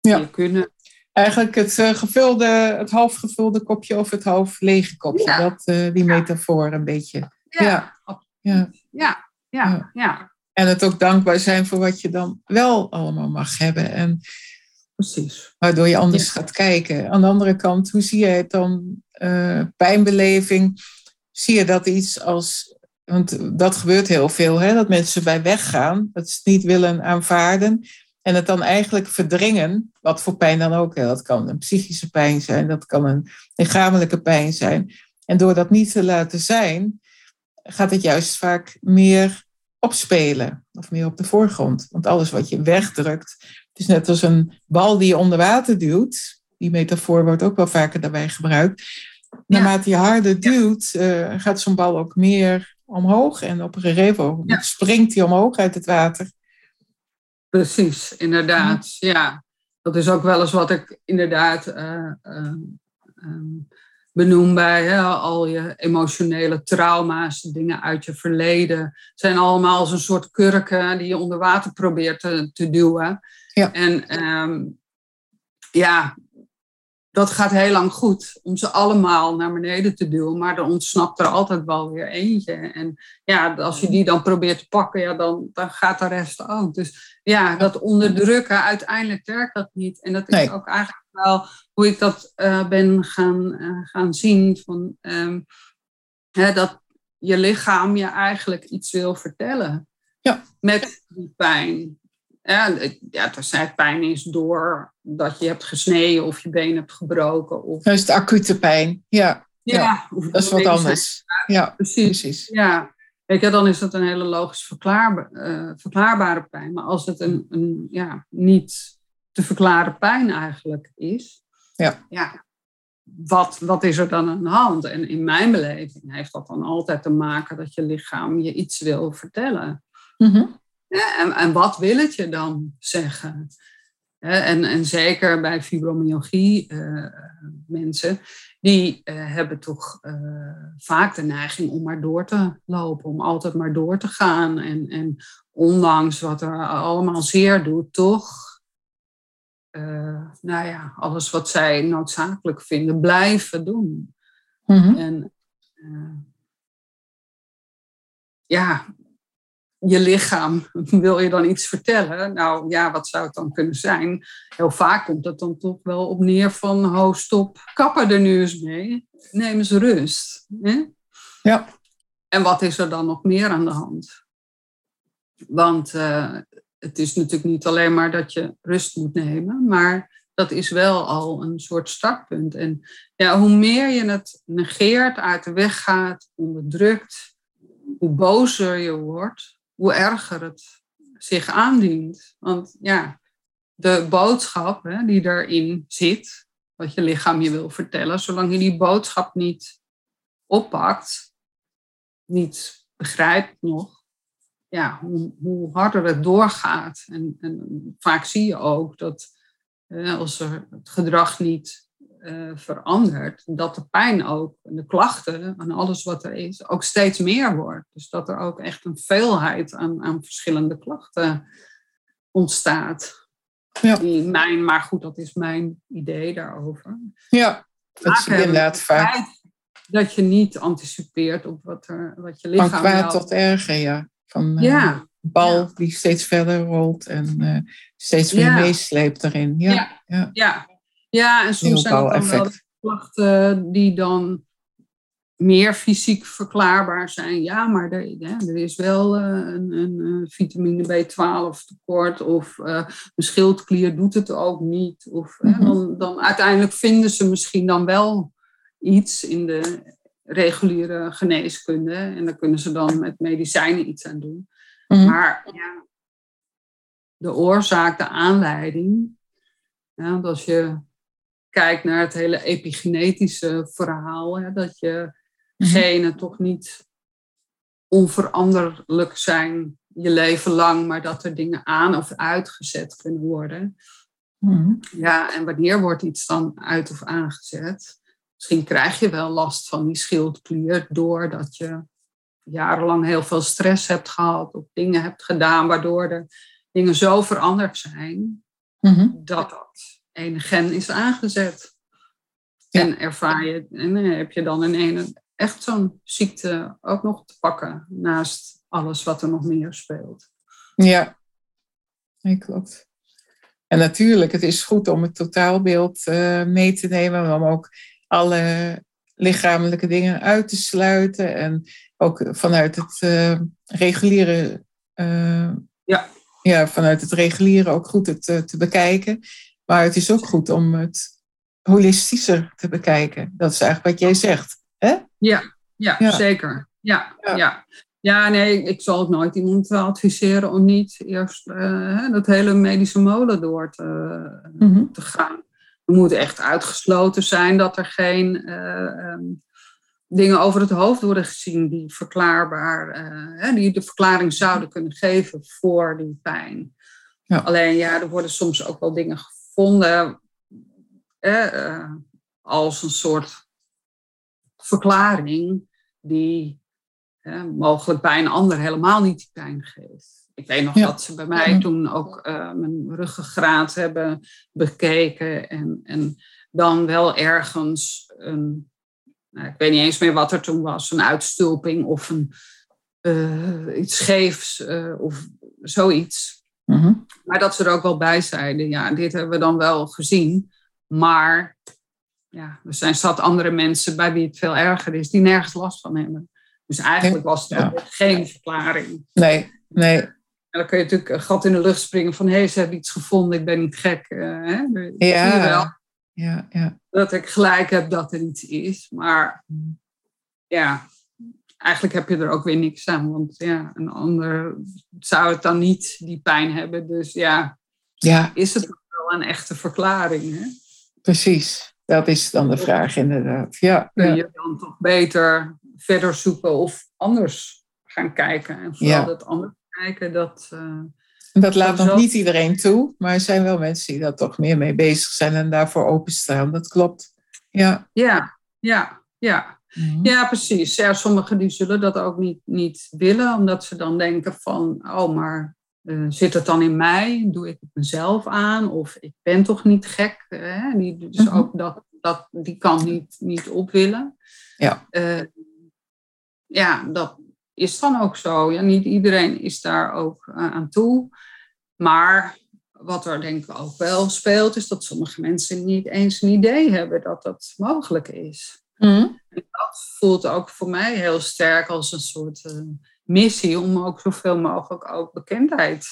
Ja. Je kunnen. Eigenlijk het, eh, gevulde, het half gevulde kopje of het half lege kopje. Ja. Dat, eh, die metafoor een beetje. Ja, Ja. Ja. ja, ja, ja, En het ook dankbaar zijn voor wat je dan wel allemaal mag hebben. En precies. waardoor je anders gaat kijken. Aan de andere kant, hoe zie jij het dan? eh, pijnbeleving, zie je dat iets als. Want dat gebeurt heel veel, hè? dat mensen bij weggaan, dat ze het niet willen aanvaarden. En het dan eigenlijk verdringen, wat voor pijn dan ook. Hè? Dat kan een psychische pijn zijn, dat kan een lichamelijke pijn zijn. En door dat niet te laten zijn, gaat het juist vaak meer opspelen of meer op de voorgrond. Want alles wat je wegdrukt, het is net als een bal die je onder water duwt. Die metafoor wordt ook wel vaker daarbij gebruikt. Naarmate je harder duwt, eh, gaat zo'n bal ook meer omhoog. En op een gegeven moment Ja. springt hij omhoog uit het water. Precies, inderdaad. Ja, dat is ook wel eens wat ik inderdaad eh, eh, ehm, benoem bij hè, al je emotionele trauma's, dingen uit je verleden. zijn allemaal als een soort kurken die je onder water probeert te, te duwen. Ja. En ehm, ja, dat gaat heel lang goed om ze allemaal naar beneden te duwen, maar er ontsnapt er altijd wel weer eentje. En ja, als je die dan probeert te pakken, ja, dan, dan gaat de rest ook. Dus ja, dat onderdrukken, uiteindelijk werkt dat niet. En dat is Nee. ook eigenlijk wel hoe ik dat eh, ben gaan, eh, gaan zien. Van, ehm, hè, dat je lichaam je eigenlijk iets wil vertellen. Ja. Met die pijn. Ja, het- ja, pijn is door dat je hebt gesneden of je been hebt gebroken. Of, Dat is de acute pijn. Ja, ja, dat is wat anders. Ja. Precies. precies. Ja, Weet je, dan is dat een hele logisch verklaarba- eh, verklaarbare pijn. Maar als het een, een ja, niet te verklaren pijn eigenlijk is, Ja. ja, wat, wat is er dan aan de hand? En in mijn beleving heeft dat dan altijd te maken dat je lichaam je iets wil vertellen. Mhm. Ja, en, en wat wil het je dan zeggen? En, en zeker bij fibromyalgie eh, mensen, die eh, hebben toch eh, vaak de neiging om maar door te lopen, om altijd maar door te gaan. En, en ondanks wat er allemaal zeer doet, toch, eh, nou ja, alles wat zij noodzakelijk vinden, blijven doen. Mhm. En ja, je lichaam, wil je dan iets vertellen? Nou ja, wat zou het dan kunnen zijn? Heel vaak komt dat dan toch wel op neer van, ho stop, kappen er nu eens mee. Neem eens rust. Hè? Ja. En wat is er dan nog meer aan de hand? Want uh, het is natuurlijk niet alleen maar dat je rust moet nemen, maar dat is wel al een soort startpunt. En ja, hoe meer je het negeert, uit de weg gaat, onderdrukt, hoe bozer je wordt, hoe erger het zich aandient. Want ja, de boodschap hè, die erin zit, wat je lichaam je wil vertellen, zolang je die boodschap niet oppakt, niet begrijpt nog, ja, hoe, hoe, harder het doorgaat. En, en vaak zie je ook dat als er het gedrag niet uh, verandert, dat de pijn ook, de klachten en alles wat er is, ook steeds meer wordt. Dus dat er ook echt een veelheid aan, aan verschillende klachten ontstaat. Ja. Die mijn, maar goed, dat is mijn idee daarover. Ja, dat is inderdaad vaak. Dat je niet anticipeert op wat, er, wat je lichaam... Van kwaad tot erger, ja. Van uh, ja. bal die steeds verder rolt en uh, steeds meer meesleept erin. Ja, ja. ja. Ja. en soms zijn het dan wel klachten die dan meer fysiek verklaarbaar zijn. Ja, maar er, ja, er is wel uh, een, een, vitamine B12 tekort of uh, een schildklier doet het ook niet. Of mm -hmm. dan, dan uiteindelijk vinden ze misschien dan wel iets in de reguliere geneeskunde. En daar kunnen ze dan met medicijnen iets aan doen. Mm -hmm. Maar ja, de oorzaak, de aanleiding. Ja, als je kijkt naar het hele epigenetische verhaal, hè, dat je genen toch niet onveranderlijk zijn je leven lang, maar dat er dingen aan of uitgezet kunnen worden. Mm. Ja, en wanneer wordt iets dan uit of aangezet? Misschien krijg je wel last van die schildklier doordat je jarenlang heel veel stress hebt gehad of dingen hebt gedaan waardoor de dingen zo veranderd zijn mm-hmm. dat dat ene gen is aangezet. Ja. En ervaar je, en heb je dan in ene echt zo'n ziekte ook nog te pakken naast alles wat er nog meer speelt. Ja, nee, klopt. En natuurlijk, het is goed om het totaalbeeld uh, mee te nemen, maar om ook alle lichamelijke dingen uit te sluiten en ook vanuit het uh, reguliere, uh, ja. ja, vanuit het reguliere ook goed het, te bekijken. Maar het is ook goed om het holistischer te bekijken. Dat is eigenlijk wat jij zegt. Hè? Ja, ja, ja. zeker. Ja, ja. ja. Ja, nee, ik zal ook nooit iemand adviseren om niet eerst uh, dat hele medische molen door te, mm -hmm. te gaan. Er moet echt uitgesloten zijn dat er geen uh, um, dingen over het hoofd worden gezien die verklaarbaar, uh, die de verklaring zouden kunnen geven voor die pijn. Ja. Alleen ja, er worden soms ook wel dingen gevonden als een soort verklaring die eh, mogelijk bij een ander helemaal niet die pijn geeft. Ik weet nog Ja. dat ze bij mij toen ook eh, mijn ruggengraat hebben bekeken en, en dan wel ergens een, nou, ik weet niet eens meer wat er toen was, een uitstulping of een, eh, iets scheefs eh, of zoiets. Mhm. Maar dat ze er ook wel bij zeiden, ja, dit hebben we dan wel gezien, maar ja, er zijn zat andere mensen bij wie het veel erger is, die nergens last van hebben. Dus eigenlijk was het Ja. geen verklaring. Nee, nee. En dan kun je natuurlijk een gat in de lucht springen van hé, hey, ze hebben iets gevonden, ik ben niet gek. eh, hè? Dan Zie je wel Ja, ja, ja. dat ik gelijk heb dat er iets is. Maar ja, eigenlijk heb je er ook weer niks aan. Want ja, een ander zou het dan niet die pijn hebben. Dus ja, Ja, is het wel een echte verklaring? Hè? precies. Dat is dan de vraag inderdaad. Ja, Kun ja. je dan toch beter verder zoeken of anders gaan kijken? En vooral Ja. dat anders kijken, dat... eh, En dat laat nog niet iedereen toe, maar er zijn wel mensen die daar toch meer mee bezig zijn en daarvoor openstaan. Dat klopt. Ja. ja, ja, ja. Mhm. Ja, precies. Ja, sommigen die zullen dat ook niet, niet willen, omdat ze dan denken van, oh, maar eh, zit het dan in mij? Doe ik het mezelf aan? Of ik ben toch niet gek? Hè? Die, dus Mhm. ook dat, dat, die kan niet, niet op willen. Ja. Eh, ja, dat is dan ook zo. Ja, niet iedereen is daar ook eh, aan toe. Maar wat er denk ik ook wel speelt, is dat sommige mensen niet eens een idee hebben dat dat mogelijk is. Mm. En dat voelt ook voor mij heel sterk als een soort uh, missie om ook zoveel mogelijk ook bekendheid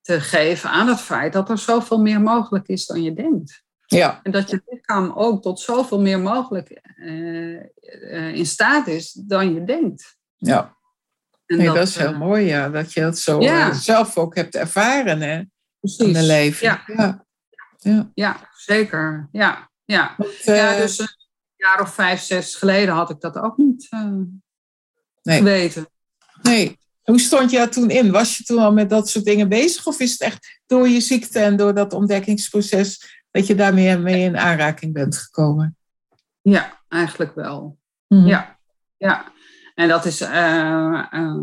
te geven aan het feit dat er zoveel meer mogelijk is dan je denkt. Ja. En dat je lichaam ook tot zoveel meer mogelijk uh, uh, in staat is dan je denkt. Ja. En Nee, dat, is heel mooi, ja. Dat je dat zo Ja. eh, zelf ook hebt ervaren hè, in je leven. Ja. ja. ja. Ja, zeker. Ja, ja. Want, eh, ja dus jaar of vijf, zes geleden had ik dat ook niet eh, Nee. geweten. nee. Hoe stond je daar toen in? Was je toen al met dat soort dingen bezig? Of is het echt door je ziekte en door dat ontdekkingsproces dat je daarmee mee in aanraking bent gekomen? Ja, eigenlijk wel. Mhm. Ja, ja. En dat is, eh, ehm,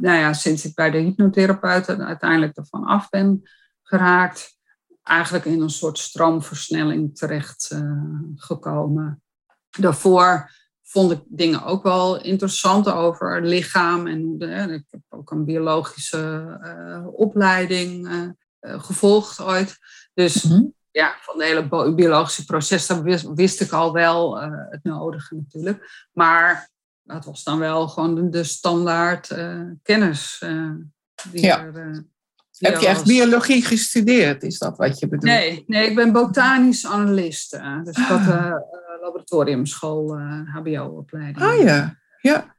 nou ja, sinds ik bij de hypnotherapeut uiteindelijk ervan af ben geraakt, eigenlijk in een soort stroomversnelling terecht eh, gekomen. Daarvoor vond ik dingen ook wel interessant over het lichaam. En de, ik heb ook een biologische eh, opleiding eh, eh, gevolgd ooit. Dus Mhm. ja, van het hele biologische proces, daar wist, wist ik al wel het nodige natuurlijk. Maar dat was dan wel gewoon de, de standaard kennis. die Ja. er, die Heb je echt biologie gestudeerd? Is dat wat je bedoelt? Nee, nee, ik ben botanisch analist. dus ik had Ah. eh, laboratoriumschool, eh, HBO-opleiding. Ah ja, ja.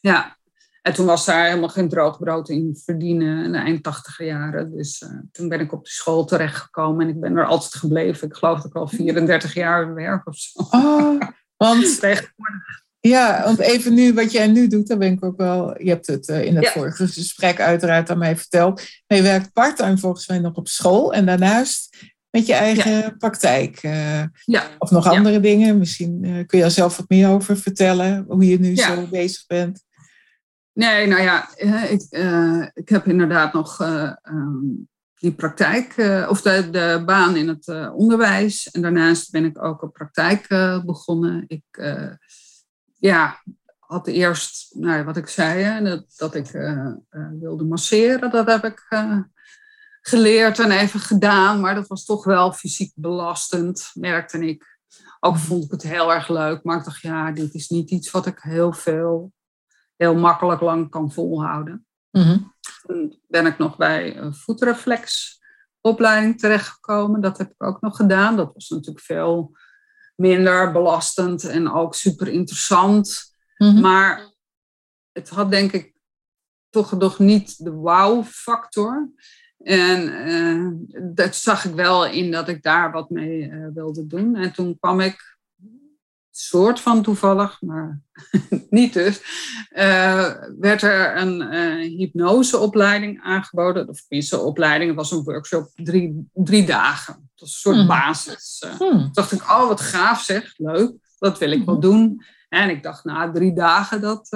Ja, en toen was daar helemaal geen droog brood in verdienen in de eind tachtiger jaren. Dus eh, toen ben ik op de school terechtgekomen en ik ben er altijd gebleven. Ik geloof dat ik al 34 jaar werk of zo. Oh, want. Ja, want even nu, wat jij nu doet, daar ben ik ook wel. Je hebt het eh, in het Ja. vorige gesprek uiteraard aan mij verteld. Maar je werkt parttime volgens mij nog op school en daarnaast met je eigen praktijk. eh, Ja, of nog Ja. andere dingen. Misschien eh, kun je er zelf wat meer over vertellen, hoe je nu zo bezig bent. nee, nou ja, eh, ik, ik heb inderdaad nog ehm, die praktijk, of de, de baan in het onderwijs. En daarnaast ben ik ook een praktijk begonnen. Ik ja, had eerst, nou, wat ik zei, hè, dat, dat ik wilde masseren. Dat heb ik geleerd en even gedaan. Maar dat was toch wel fysiek belastend, merkte ik. Ook vond ik het heel erg leuk. Maar ik dacht, ja, dit is niet iets wat ik heel veel, heel makkelijk lang kan volhouden. Toen ben ik nog bij een voetreflexopleiding terechtgekomen. Dat heb ik ook nog gedaan. Dat was natuurlijk veel minder belastend en ook super interessant. Mhm. Maar het had denk ik toch nog niet de wow-factor. En eh, dat zag ik wel in dat ik daar wat mee eh, wilde doen. En toen kwam ik, soort van toevallig, maar niet dus, eh, werd er een hypnoseopleiding aangeboden. Of tenminste, opleiding, het was een workshop, drie, drie dagen. Het was een soort Mhm. basis. Hmm. Toen dacht ik, oh wat gaaf zeg, leuk, dat wil ik wel doen. En ik dacht, na drie dagen, dat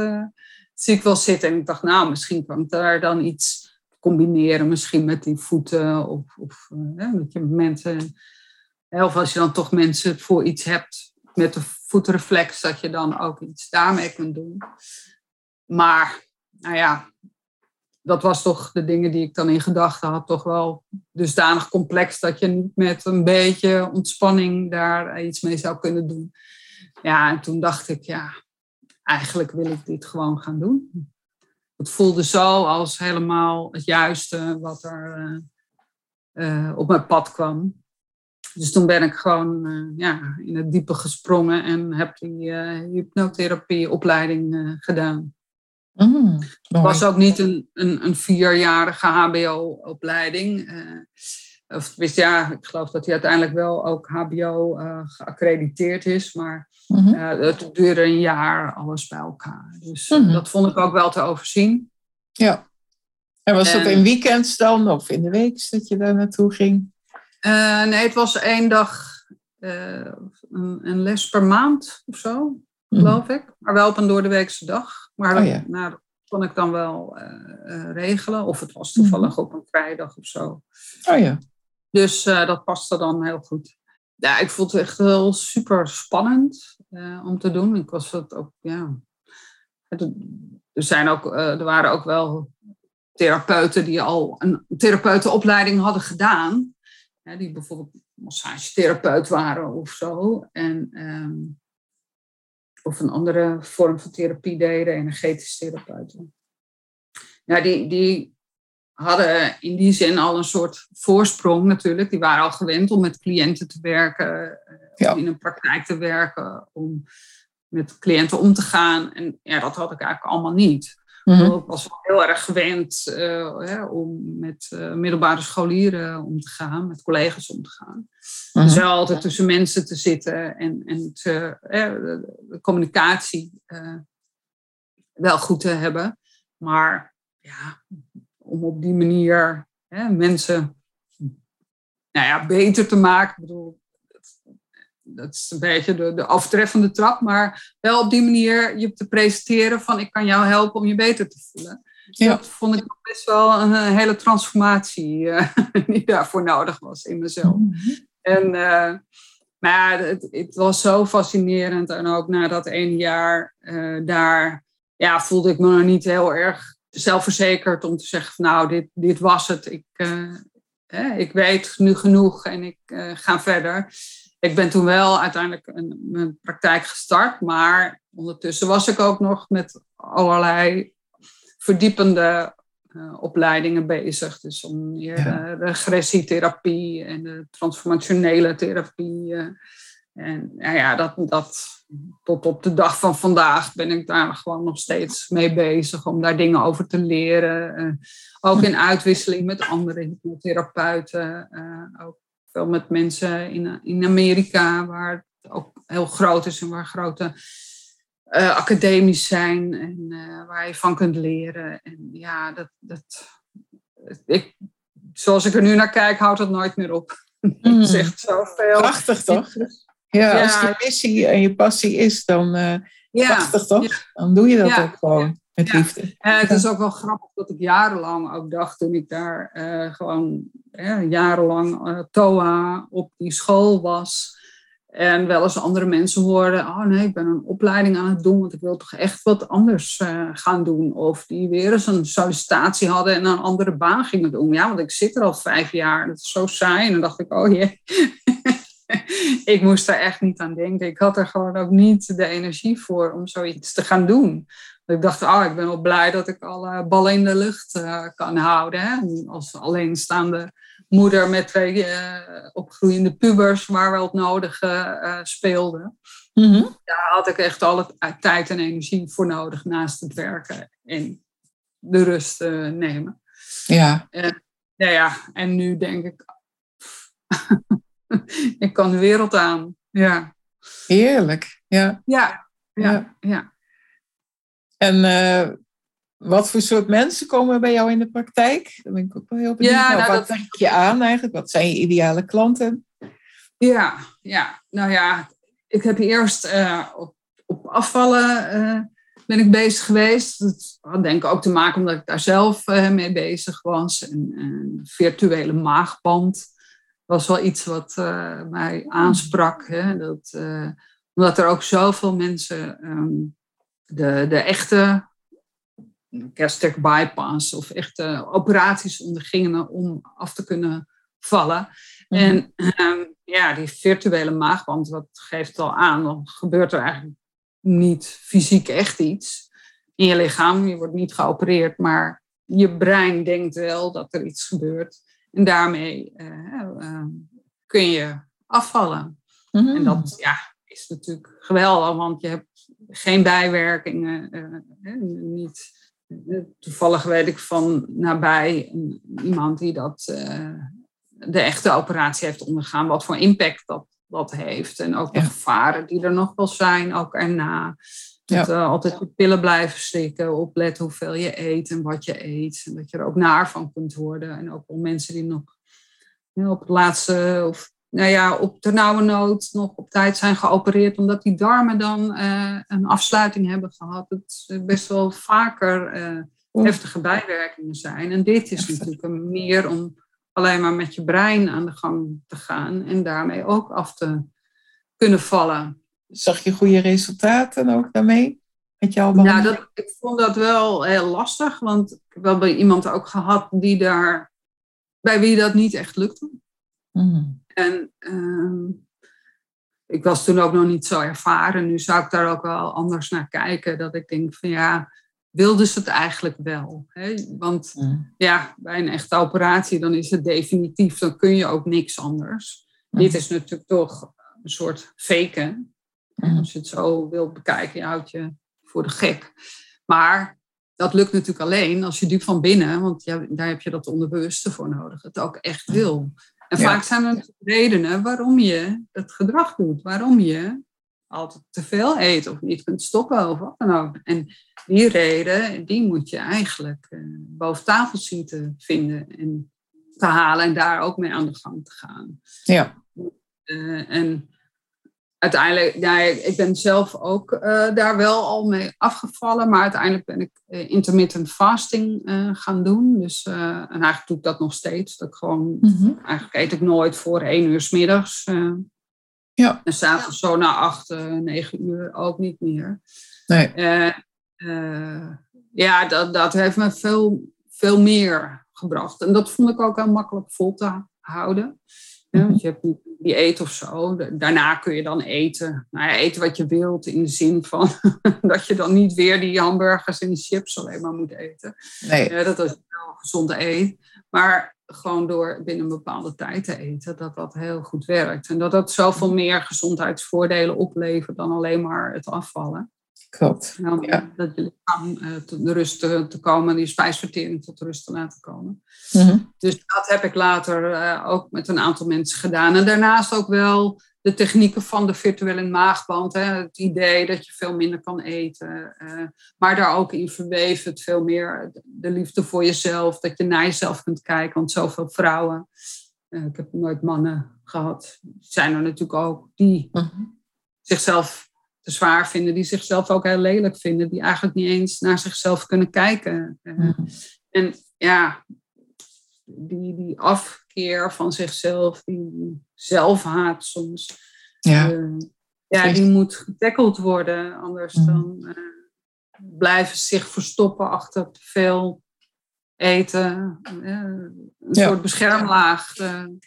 zie ik wel zitten. En ik dacht, nou, misschien kan ik daar dan iets combineren, misschien met die voeten of, of eh, je mensen, of als je dan toch mensen voor iets hebt met de voetreflex, dat je dan ook iets daarmee kunt doen. Maar, nou ja, dat was toch de dingen die ik dan in gedachten had, toch wel dusdanig complex dat je met een beetje ontspanning daar iets mee zou kunnen doen. Ja, en toen dacht ik, ja, eigenlijk wil ik dit gewoon gaan doen. Het voelde zo als helemaal het juiste wat er eh, eh, op mijn pad kwam. Dus toen ben ik gewoon eh, ja, in het diepe gesprongen en heb die eh hypnotherapieopleiding gedaan. Mm, Het was ook niet een, een, een vierjarige HBO-opleiding. Of ja, ik geloof dat hij uiteindelijk wel ook HBO eh, geaccrediteerd is. Maar Mhm. eh, het duurde een jaar, alles bij elkaar. Dus eh, Mhm. dat vond ik ook wel te overzien. Ja. En was dat En- in weekends dan of in de week dat je daar naartoe ging? Nee, het was één dag, een, een les per maand of zo, Mhm. geloof ik. Maar wel op een doordeweekse dag. Maar Oh dat, ja. nou, dat kon ik dan wel regelen. Of het was toevallig op een vrijdag of zo. Oh ja. Dus eh, dat paste dan heel goed. Ja, ik vond het echt heel super spannend eh, om te doen. Ik was het ook, ja, er, zijn ook, er waren ook wel therapeuten die al een therapeutenopleiding hadden gedaan. die bijvoorbeeld massagetherapeut waren of zo. En, ehm, of een andere vorm van therapie deden, energetische therapeuten. Ja, die, die hadden in die zin al een soort voorsprong natuurlijk. Die waren al gewend om met cliënten te werken, ja. in een praktijk te werken, om met cliënten om te gaan. En ja, dat had ik eigenlijk allemaal niet. Mm Ik was wel heel erg gewend uh, hè, om met uh, middelbare scholieren om te gaan, met collega's om te gaan. Mm Dus wel altijd tussen mensen te zitten en, en te, de, de, communicatie wel goed te hebben. Maar ja, om op die manier hè, mensen nou ja, beter te maken. Ik bedoel, dat is een beetje de, de aftreffende trap, maar wel op die manier je te presenteren van ik kan jou helpen om je beter te voelen. Ja. Dat vond ik best wel een, hele transformatie uh, die daarvoor nodig was in mezelf. Mm -hmm. En uh, maar ja, het, het, was zo fascinerend en ook na dat ene jaar uh, daar ja, voelde ik me nog niet heel erg zelfverzekerd om te zeggen van nou dit, dit was het. Ik, ik weet nu genoeg en ik ga verder ik ben toen wel uiteindelijk een, mijn praktijk gestart, maar ondertussen was ik ook nog met allerlei verdiepende uh, opleidingen bezig. Dus om meer de regressietherapie en de transformationele therapie. En nou ja, dat, dat, tot op de dag van vandaag ben ik daar gewoon nog steeds mee bezig om daar dingen over te leren. Uh, ook in uitwisseling met andere hypnotherapeuten. ook veel met mensen in, in Amerika, waar het ook heel groot is en waar grote uh, academies zijn en uh, waar je van kunt leren. En ja, dat, dat, ik, zoals ik er nu naar kijk, houdt het nooit meer op. Mm. Het zegt zoveel. Prachtig toch? Ja, ja, als je missie en je passie is, dan uh, ja. prachtig toch? Dan doe je dat ook gewoon met liefde. het is ook wel grappig dat ik jarenlang ook dacht, toen ik daar gewoon jarenlang uh, TOA op die school was. En wel eens andere mensen hoorden, oh nee, ik ben een opleiding aan het doen, want ik wil toch echt wat anders gaan doen. Of die weer eens een sollicitatie hadden en een andere baan gingen doen. Ja, want ik zit er al vijf jaar, dat is zo saai. En dan dacht ik, oh jee, ik moest daar echt niet aan denken. Ik had er gewoon ook niet de energie voor om zoiets te gaan doen. Ik dacht, oh, ik ben wel blij dat ik alle ballen in de lucht uh, kan houden. Hè? Als alleenstaande moeder met twee uh, opgroeiende pubers waar wel het nodige uh, speelde. Mm Daar had ik echt alle tijd en energie voor nodig naast het werken en de rust nemen. Ja. Ja, ja. En nu denk ik, ik kan de wereld aan. Ja. Heerlijk. Ja. Ja. Ja. ja. ja. En uh, wat voor soort mensen komen bij jou in de praktijk? Daar ben ik ook wel heel benieuwd. Ja, nou, nou, wat dat... trek je aan eigenlijk? Wat zijn je ideale klanten? Ja, ja. nou ja, ik heb eerst uh, op, op afvallen uh, ben ik bezig geweest. Dat had denk ik ook te maken omdat ik daar zelf mee bezig was. En, en virtuele maagband was wel iets wat mij aansprak. Hè? Dat, omdat er ook zoveel mensen um, de, de echte gastric bypass of echte operaties ondergingen om af te kunnen vallen. Mhm. En ehm, ja, die virtuele maagband, wat geeft al aan, dan gebeurt er eigenlijk niet fysiek echt iets in je lichaam. Je wordt niet geopereerd, maar je brein denkt wel dat er iets gebeurt. En daarmee uh, uh, kun je afvallen. Mhm. En dat ja, is natuurlijk geweldig, want je hebt geen bijwerkingen. Uh, niet, toevallig weet ik van nabij iemand die dat, de echte operatie heeft ondergaan, wat voor impact dat, dat heeft. En ook de gevaren die er nog wel zijn, ook erna. Dat, uh, altijd de pillen blijven slikken, opletten hoeveel je eet en wat je eet. En dat je er ook naar van kunt worden. En ook wel mensen die nog op het laatste of nou ja, op de nauwe nood nog op tijd zijn geopereerd, omdat die darmen dan uh, een afsluiting hebben gehad. Het best wel vaker uh, heftige bijwerkingen zijn. En dit is natuurlijk een meer om alleen maar met je brein aan de gang te gaan en daarmee ook af te kunnen vallen. Zag je goede resultaten ook daarmee? met jouw behandeling? Ja, dat, ik vond dat wel heel lastig, want ik heb wel bij iemand ook gehad die daar, bij wie dat niet echt lukte. Mm. En ehm, ik was toen ook nog niet zo ervaren. Nu zou ik daar ook wel anders naar kijken. Dat ik denk van ja, wilden ze het eigenlijk wel? Hè? Want mm. ja, bij een echte operatie dan is het definitief. Dan kun je ook niks anders. Mm. Dit is natuurlijk toch een soort faken. Mm. Als je het zo wilt bekijken, je houdt je voor de gek. Maar dat lukt natuurlijk alleen als je diep van binnen, want ja, daar heb je dat onderbewuste voor nodig, het ook echt wil. En vaak zijn er redenen waarom je het gedrag doet, waarom je altijd te veel eet of niet kunt stoppen of wat dan ook. En die reden, die moet je eigenlijk uh, boven tafel zien te vinden en te halen en daar ook mee aan de gang te gaan. Ja. Uh, en uiteindelijk, ja, ik ben zelf ook uh, daar wel al mee afgevallen, maar uiteindelijk ben ik uh, intermittent fasting uh, gaan doen. Dus, en eigenlijk doe ik dat nog steeds. Dat ik gewoon, mm -hmm. eigenlijk eet ik nooit voor één uur s middags. ja. En s'avonds zo na acht, negen uur ook niet meer. Nee. ja, dat, dat heeft me veel, veel meer gebracht. En dat vond ik ook heel makkelijk vol te houden. Ja, want je hebt niet dieet of zo. Daarna kun je dan eten. Nou ja, eten wat je wilt in de zin van dat je dan niet weer die hamburgers en die chips alleen maar moet eten. Nee. Ja, dat is wel gezonde eet. Maar gewoon door binnen een bepaalde tijd te eten, dat dat heel goed werkt. En dat dat zoveel meer gezondheidsvoordelen oplevert dan alleen maar het afvallen. Klopt. ja. Dat je lichaam uh, tot de rust te, te, komen, die spijsvertering tot de rust te laten komen. Dus dat heb ik later uh, ook met een aantal mensen gedaan. En daarnaast ook wel de technieken van de virtuele maagband. Hè. Het idee dat je veel minder kan eten. Uh, maar daar ook in verweven het veel meer de liefde voor jezelf. Dat je naar jezelf kunt kijken. Want zoveel vrouwen, ik heb nooit mannen gehad, zijn er natuurlijk ook die mhm. zichzelf zwaar vinden, die zichzelf ook heel lelijk vinden, die eigenlijk niet eens naar zichzelf kunnen kijken. Mm. En ja, die, die afkeer van zichzelf, die zelfhaat soms, ja, uh, ja die moet getackeld worden. Anders mm. dan uh, blijven ze zich verstoppen achter te veel eten. Een ja. soort beschermlaag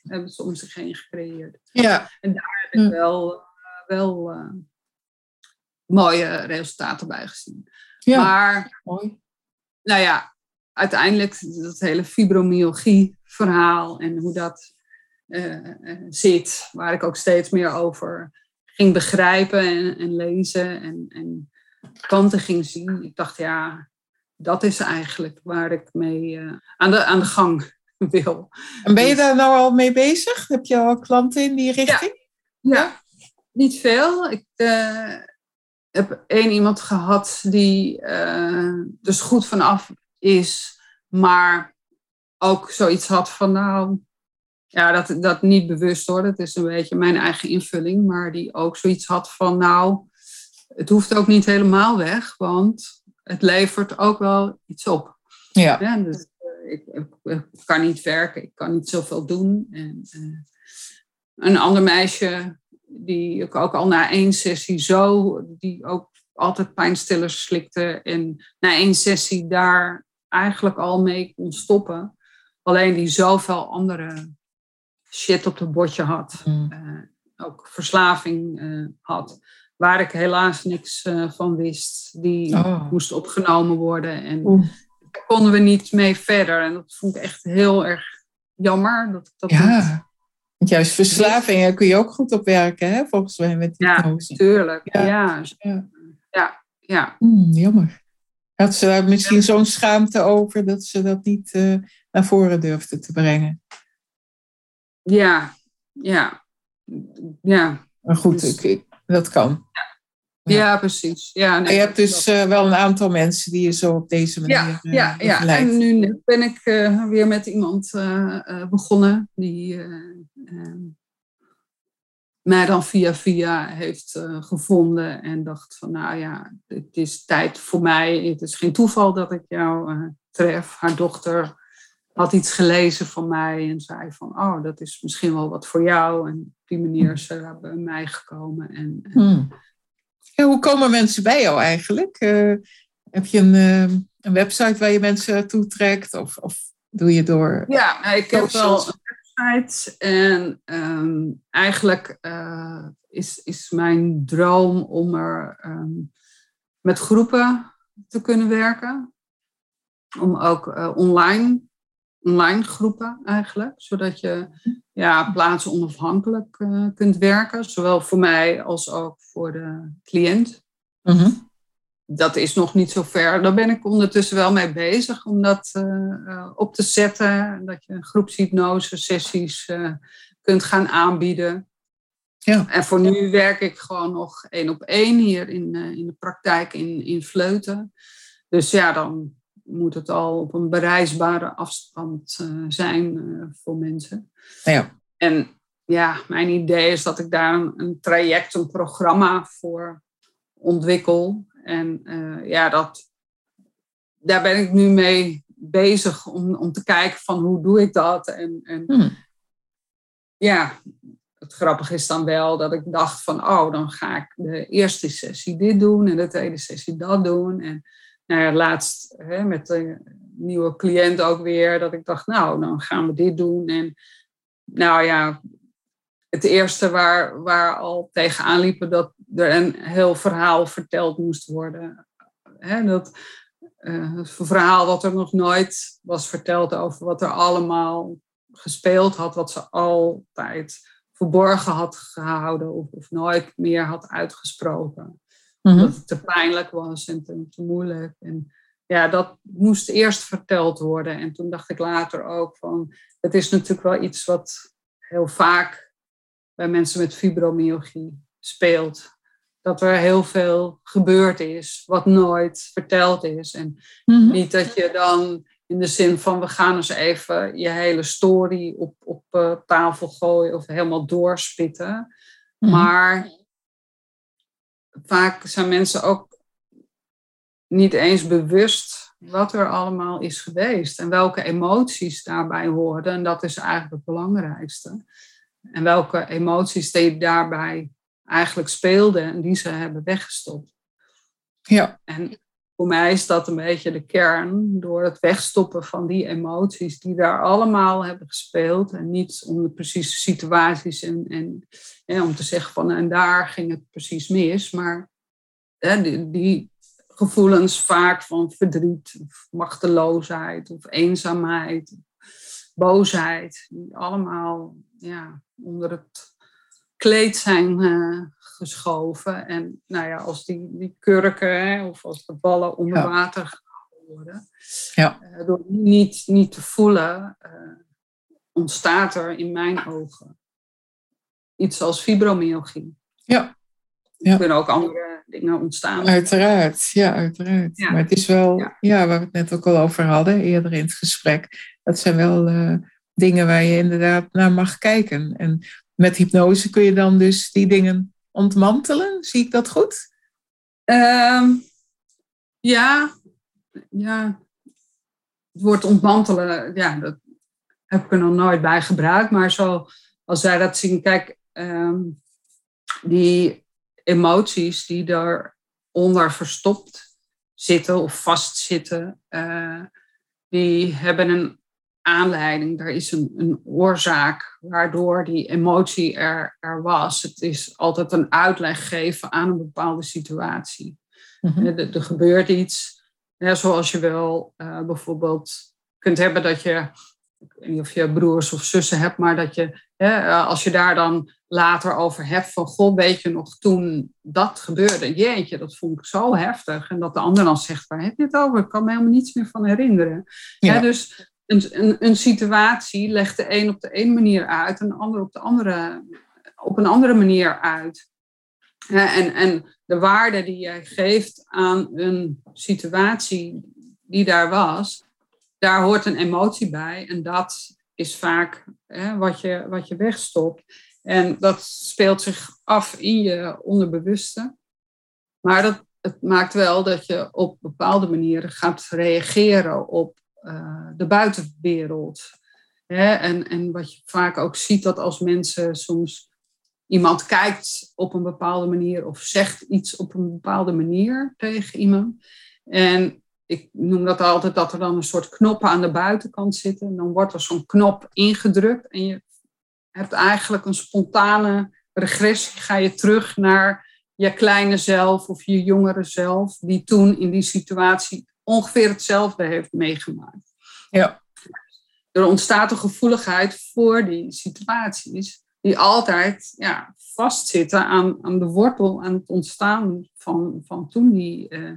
hebben ze om zich heen gecreëerd. Ja. En daar heb ik mm. wel, wel mooie resultaten bij gezien. Ja, maar, mooi. nou ja, uiteindelijk dat hele fibromyalgie verhaal en hoe dat uh, zit, waar ik ook steeds meer over ging begrijpen en, en lezen en, en kanten ging zien. Ik dacht, ja, dat is eigenlijk waar ik mee uh, aan, de, aan de gang wil. En ben je daar nou al mee bezig? Heb je al klanten in die richting? Ja, ja. niet veel. Ik, uh, heb één iemand gehad die uh, dus goed vanaf is, maar ook zoiets had van nou, ja, dat, dat niet bewust hoor, dat is een beetje mijn eigen invulling, maar die ook zoiets had van nou, het hoeft ook niet helemaal weg, want het levert ook wel iets op. Ja. ja dus, uh, ik, kan niet werken, ik kan niet zoveel doen. En, uh, een ander meisje die ik ook al na één sessie zo, die ook altijd pijnstillers slikte. En na één sessie daar eigenlijk al mee kon stoppen. Alleen die zoveel andere shit op het bordje had. Mm. Uh, ook verslaving uh, had. Waar ik helaas niks uh, van wist. Die oh. moest opgenomen worden. En Oeh. daar konden we niet mee verder. En dat vond ik echt heel erg jammer. Dat, dat ja. Want juist verslavingen kun je ook goed op werken, hè? volgens mij met die Ja, tuurlijk. Ja. Ja. ja. ja. ja. Mm, jammer. Had ze daar misschien zo'n schaamte over dat ze dat niet uh, naar voren durfde te brengen? Ja, ja. ja. Maar goed, dus, ik, dat kan. Ja, ja precies. Ja, nee, je hebt dus uh, wel een aantal mensen die je zo op deze manier ja, uh, ja, ja. En nu ben ik uh, weer met iemand begonnen die mij dan via via heeft gevonden en dacht van nou ja, het is tijd voor mij. Het is geen toeval dat ik jou tref. Haar dochter had iets gelezen van mij en zei van oh, dat is misschien wel wat voor jou. En op die manier is ze bij mij gekomen. En, hmm Ja, hoe komen mensen bij jou eigenlijk? Uh, heb je een, uh, een, website waar je mensen toetrekt? Of, of doe je door. Ja, nou, ik heb wel En um, eigenlijk uh, is, is mijn droom om er um, met groepen te kunnen werken. Om ook online online groepen eigenlijk, zodat je ja, plaatsen onafhankelijk uh, kunt werken, zowel voor mij als ook voor de cliënt. Mhm. Dat is nog niet zo ver. Daar ben ik ondertussen wel mee bezig om dat uh, op te zetten. Dat je groepshypnose sessies kunt gaan aanbieden. Ja. En voor nu werk ik gewoon nog één op één hier in, in de praktijk in, in Vleuten. Dus ja, dan moet het al op een bereisbare afstand zijn voor mensen. Ja. En ja, mijn idee is dat ik daar een, een traject, een programma voor ontwikkel. En uh, ja, dat, daar ben ik nu mee bezig om, om te kijken van hoe doe ik dat. En, en hmm. ja, het grappige is dan wel dat ik dacht van, oh, dan ga ik de eerste sessie dit doen en de tweede sessie dat doen. En nou ja, laatst hè, met de nieuwe cliënt ook weer, dat ik dacht, nou, dan gaan we dit doen. En nou ja, het eerste waar, waar al tegenaan liepen dat er een heel verhaal verteld moest worden. Hè, dat, uh, het verhaal wat er nog nooit was verteld over wat er allemaal gespeeld had, wat ze altijd verborgen had gehouden of, of nooit meer had uitgesproken. Mhm. Dat het te pijnlijk was en te, te, moeilijk. En ja, dat moest eerst verteld worden. En toen dacht ik later ook van, het is natuurlijk wel iets wat heel vaak bij mensen met fibromyalgie speelt. Dat er heel veel gebeurd is, wat nooit verteld is. En Mhm. niet dat je dan in de zin van we gaan eens even je hele story op, op uh, tafel gooien of helemaal doorspitten. Mhm. Maar vaak zijn mensen ook niet eens bewust wat er allemaal is geweest en welke emoties daarbij hoorden. En dat is eigenlijk het belangrijkste. En welke emoties die daarbij eigenlijk speelden en die ze hebben weggestopt. Ja. En voor mij is dat een beetje de kern door het wegstoppen van die emoties die daar allemaal hebben gespeeld. En niet om de precieze situaties en, en, en om te zeggen van en daar ging het precies mis. Maar hè, die, die, gevoelens vaak van verdriet of machteloosheid of eenzaamheid, boosheid. Die allemaal ja, onder het kleed zijn uh, geschoven. En nou ja, als die, die kurken hè, of als de ballen onder Ja. water gehouden worden, Ja. uh, door die niet, niet te voelen, uh, ontstaat er in mijn ogen iets als fibromyalgie. Ja. Er Ja. kunnen ook andere dingen ontstaan. Uiteraard, ja, uiteraard. Ja. Maar het is wel, Ja. ja. waar we het net ook al over hadden, eerder in het gesprek. Dat zijn wel eh, dingen waar je inderdaad naar mag kijken. En met hypnose kun je dan dus die dingen ontmantelen. Zie ik dat goed? Ehm, ja, ja, het woord ontmantelen, ja, dat heb ik er nog nooit bij gebruikt. Maar zo, als wij dat zien, kijk, ehm, die emoties die daaronder verstopt zitten of vastzitten, eh, die hebben een aanleiding. Er is een, een oorzaak waardoor die emotie er, er was. Het is altijd een uitleg geven aan een bepaalde situatie. Mhm. Er, er gebeurt iets, zoals je wel uh, bijvoorbeeld kunt hebben dat je, ik weet niet of je broers of zussen hebt, maar dat je, hè, als je daar dan later over hebt van, goh, weet je nog toen dat gebeurde, jeetje, dat vond ik zo heftig. En dat de ander dan zegt, waar heb je het over? Ik kan me helemaal niets meer van herinneren. Ja. Dus een, een, een, situatie legt de een op de ene manier uit en de ander op, de andere, op een andere manier uit. En, en de waarde die jij geeft aan een situatie die daar was, daar hoort een emotie bij. En dat is vaak hè, wat, je, wat je wegstopt. En dat speelt zich af in je onderbewuste. Maar dat, het maakt wel dat je op bepaalde manieren gaat reageren op uh, de buitenwereld. Hè? En, en wat je vaak ook ziet, dat als mensen soms iemand kijkt op een bepaalde manier of zegt iets op een bepaalde manier tegen iemand. En ik noem dat altijd dat er dan een soort knoppen aan de buitenkant zitten. En dan wordt er zo'n knop ingedrukt en je hebt eigenlijk een spontane regressie. Ga je terug naar je kleine zelf of je jongere zelf, die toen in die situatie ongeveer hetzelfde heeft meegemaakt. Ja. Er ontstaat een gevoeligheid voor die situaties, die altijd ja, vastzitten aan, aan de wortel, aan het ontstaan van, van toen die uh,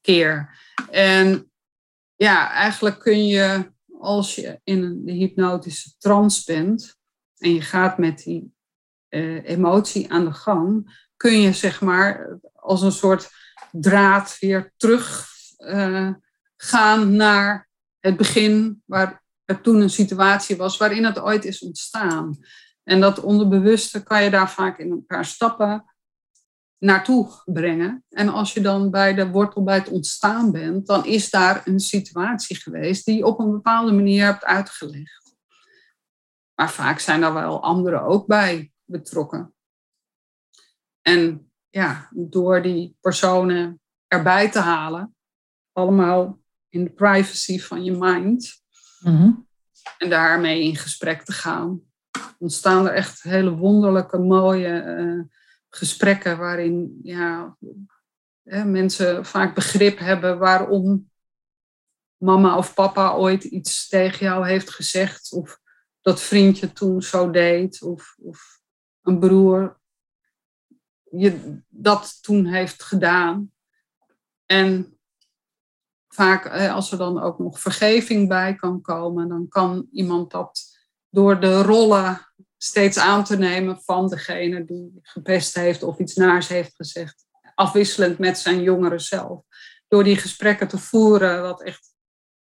keer. En ja, eigenlijk kun je, als je in een hypnotische trance bent en je gaat met die uh, emotie aan de gang, kun je zeg maar als een soort draad weer terug uh, gaan naar het begin, waar er toen een situatie was waarin het ooit is ontstaan. En dat onderbewuste kan je daar vaak in een paar stappen naartoe brengen. En als je dan bij de wortel bij het ontstaan bent, dan is daar een situatie geweest die je op een bepaalde manier hebt uitgelegd. Maar vaak zijn er wel anderen ook bij betrokken. En ja, door die personen erbij te halen, allemaal in de privacy van je mind, Mhm. en daarmee in gesprek te gaan, ontstaan er echt hele wonderlijke, mooie eh, gesprekken waarin ja, hè, mensen vaak begrip hebben waarom mama of papa ooit iets tegen jou heeft gezegd, of dat vriendje toen zo deed, of, of een broer je dat toen heeft gedaan. En vaak eh, als er dan ook nog vergeving bij kan komen, dan kan iemand dat door de rollen steeds aan te nemen van degene die gepest heeft of iets naars heeft gezegd, afwisselend met zijn jongere zelf. Door die gesprekken te voeren, wat echt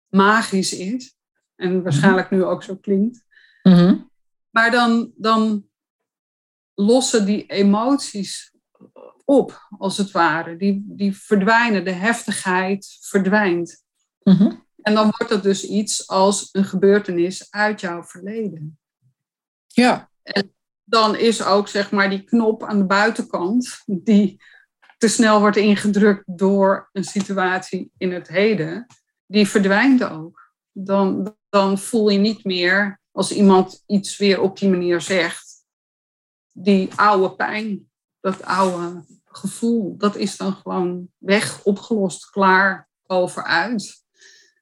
magisch is en waarschijnlijk nu ook zo klinkt. Mhm. Maar dan, dan lossen die emoties op, als het ware. Die, die verdwijnen, de heftigheid verdwijnt. Mhm. En dan wordt het dus iets als een gebeurtenis uit jouw verleden. Ja. Dan is ook zeg maar die knop aan de buitenkant, die te snel wordt ingedrukt door een situatie in het heden, die verdwijnt ook. Dan, dan voel je niet meer, als iemand iets weer op die manier zegt, die oude pijn, dat oude gevoel, dat is dan gewoon weg, opgelost, klaar, over uit.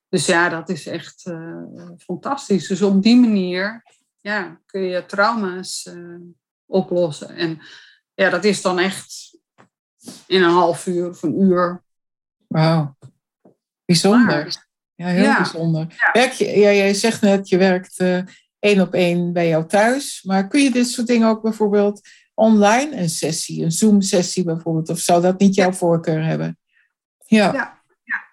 Dus ja, dat is echt uh, fantastisch. Dus op die manier ja, kun je trauma's uh, oplossen. En ja, dat is dan echt in een half uur of een uur. Wauw, bijzonder. Ja, heel Ja. bijzonder. Werk je, ja, jij zegt net, je werkt eh, één op één bij jou thuis. Maar kun je dit soort dingen ook bijvoorbeeld online, een sessie, een Zoom-sessie bijvoorbeeld? Of zou dat niet jouw voorkeur hebben? Ja, Ja,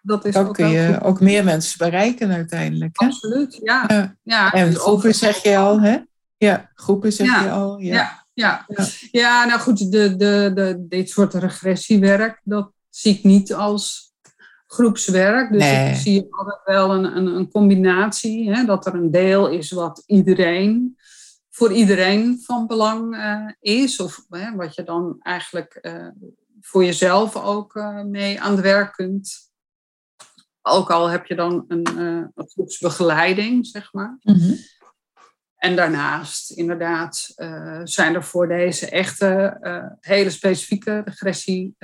dat is dan ook kun je goed. ook meer mensen bereiken uiteindelijk. Hè? Absoluut, ja. Ja. ja. En dus groepen zeg je al, hè? Ja, groepen zeg Ja. je al. Ja. Ja, ja. Ja. ja. nou goed, de, de, de, dit soort regressiewerk, dat zie ik niet als groepswerk. Dus Nee. ik zie altijd wel een, een, een combinatie, hè, dat er een deel is wat iedereen, voor iedereen van belang eh, is. Of hè, wat je dan eigenlijk eh, voor jezelf ook eh, mee aan het werk kunt. Ook al heb je dan een, een groepsbegeleiding, zeg maar. Mhm. En daarnaast, inderdaad, zijn er voor deze echte, hele specifieke regressie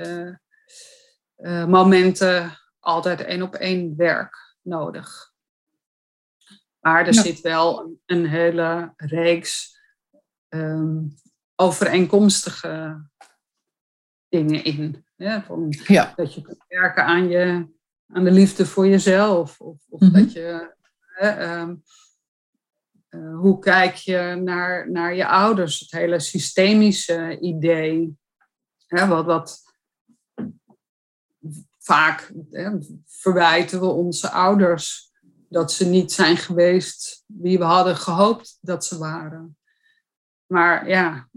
eh, momenten altijd één op één werk nodig. Maar er Ja. zit wel een, hele reeks ehm, overeenkomstige dingen in. Hè? Van, Ja. dat je kunt werken aan, je, aan de liefde voor jezelf. Of, of Mhm. dat je. hè, ehm, eh, hoe kijk je naar, naar je ouders? Het hele systemische idee. Hè, wat, wat vaak hè, verwijten we onze ouders dat ze niet zijn geweest wie we hadden gehoopt dat ze waren. Maar ja,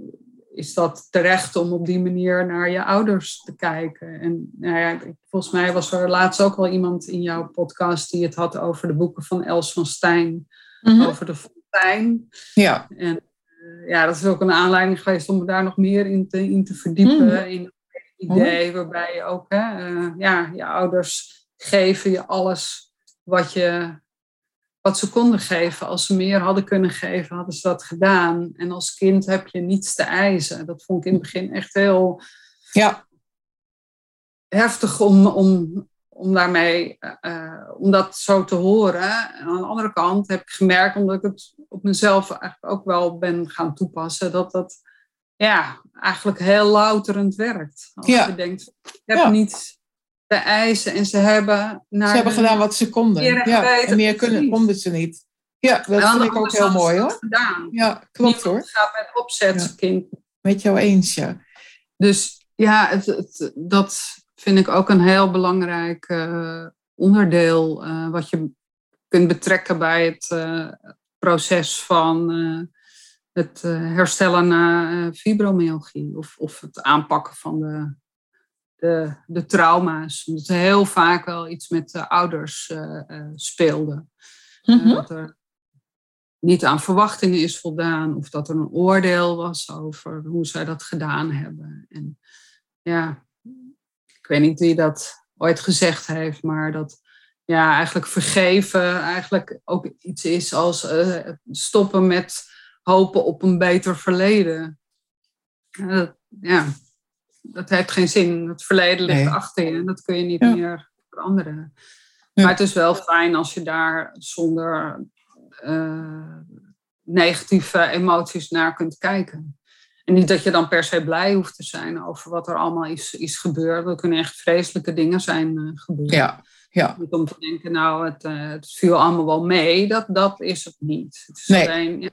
is dat terecht om op die manier naar je ouders te kijken? En nou ja, volgens mij was er laatst ook al iemand in jouw podcast die het had over de boeken van Els van Stijn, Mhm. over de fontein. ja. En ja, dat is ook een aanleiding geweest om me daar nog meer in te, in te verdiepen. Mm. In het idee waarbij je ook, hè, ja, je ouders geven je alles wat, je, wat ze konden geven. Als ze meer hadden kunnen geven, hadden ze dat gedaan. En als kind heb je niets te eisen. Dat vond ik in het begin echt heel ja. heftig om, om, om, daarmee, uh, om dat zo te horen. En aan de andere kant heb ik gemerkt, omdat ik het op mezelf eigenlijk ook wel ben gaan toepassen, dat dat ja, eigenlijk heel louterend werkt. Als je denkt, ik heb ja. niet de eisen en ze hebben... Naar ze hebben gedaan wat ze konden. Ja, en meer kunnen, konden ze niet. Ja, dat vind ik ook heel mooi hoor. Gedaan. Ja, klopt hoor. Het gaat met opzet, kind. Met jou eens, ja. Dus ja, het, het, dat vind ik ook een heel belangrijk uh, onderdeel. Uh, wat je kunt betrekken bij het uh, proces van het herstellen na fibromyalgie. Of, of het aanpakken van de de, de trauma's. Omdat er heel vaak wel iets met de ouders uh, uh, speelde. Mm dat er niet aan verwachtingen is voldaan. Of dat er een oordeel was over hoe zij dat gedaan hebben. En ja, ik weet niet wie dat ooit gezegd heeft. Maar dat ja, eigenlijk vergeven eigenlijk ook iets is als uh, stoppen met hopen op een beter verleden. ja, dat heeft geen zin. Het verleden ligt achter je en dat kun je niet meer veranderen. Maar het is wel fijn als je daar zonder uh, negatieve emoties naar kunt kijken. En niet dat je dan per se blij hoeft te zijn over wat er allemaal is, is gebeurd. Er kunnen echt vreselijke dingen zijn uh, gebeurd. Ja, ja. Niet om te denken, nou, het, uh, het viel allemaal wel mee. Dat, dat is het niet. Het is nee. alleen,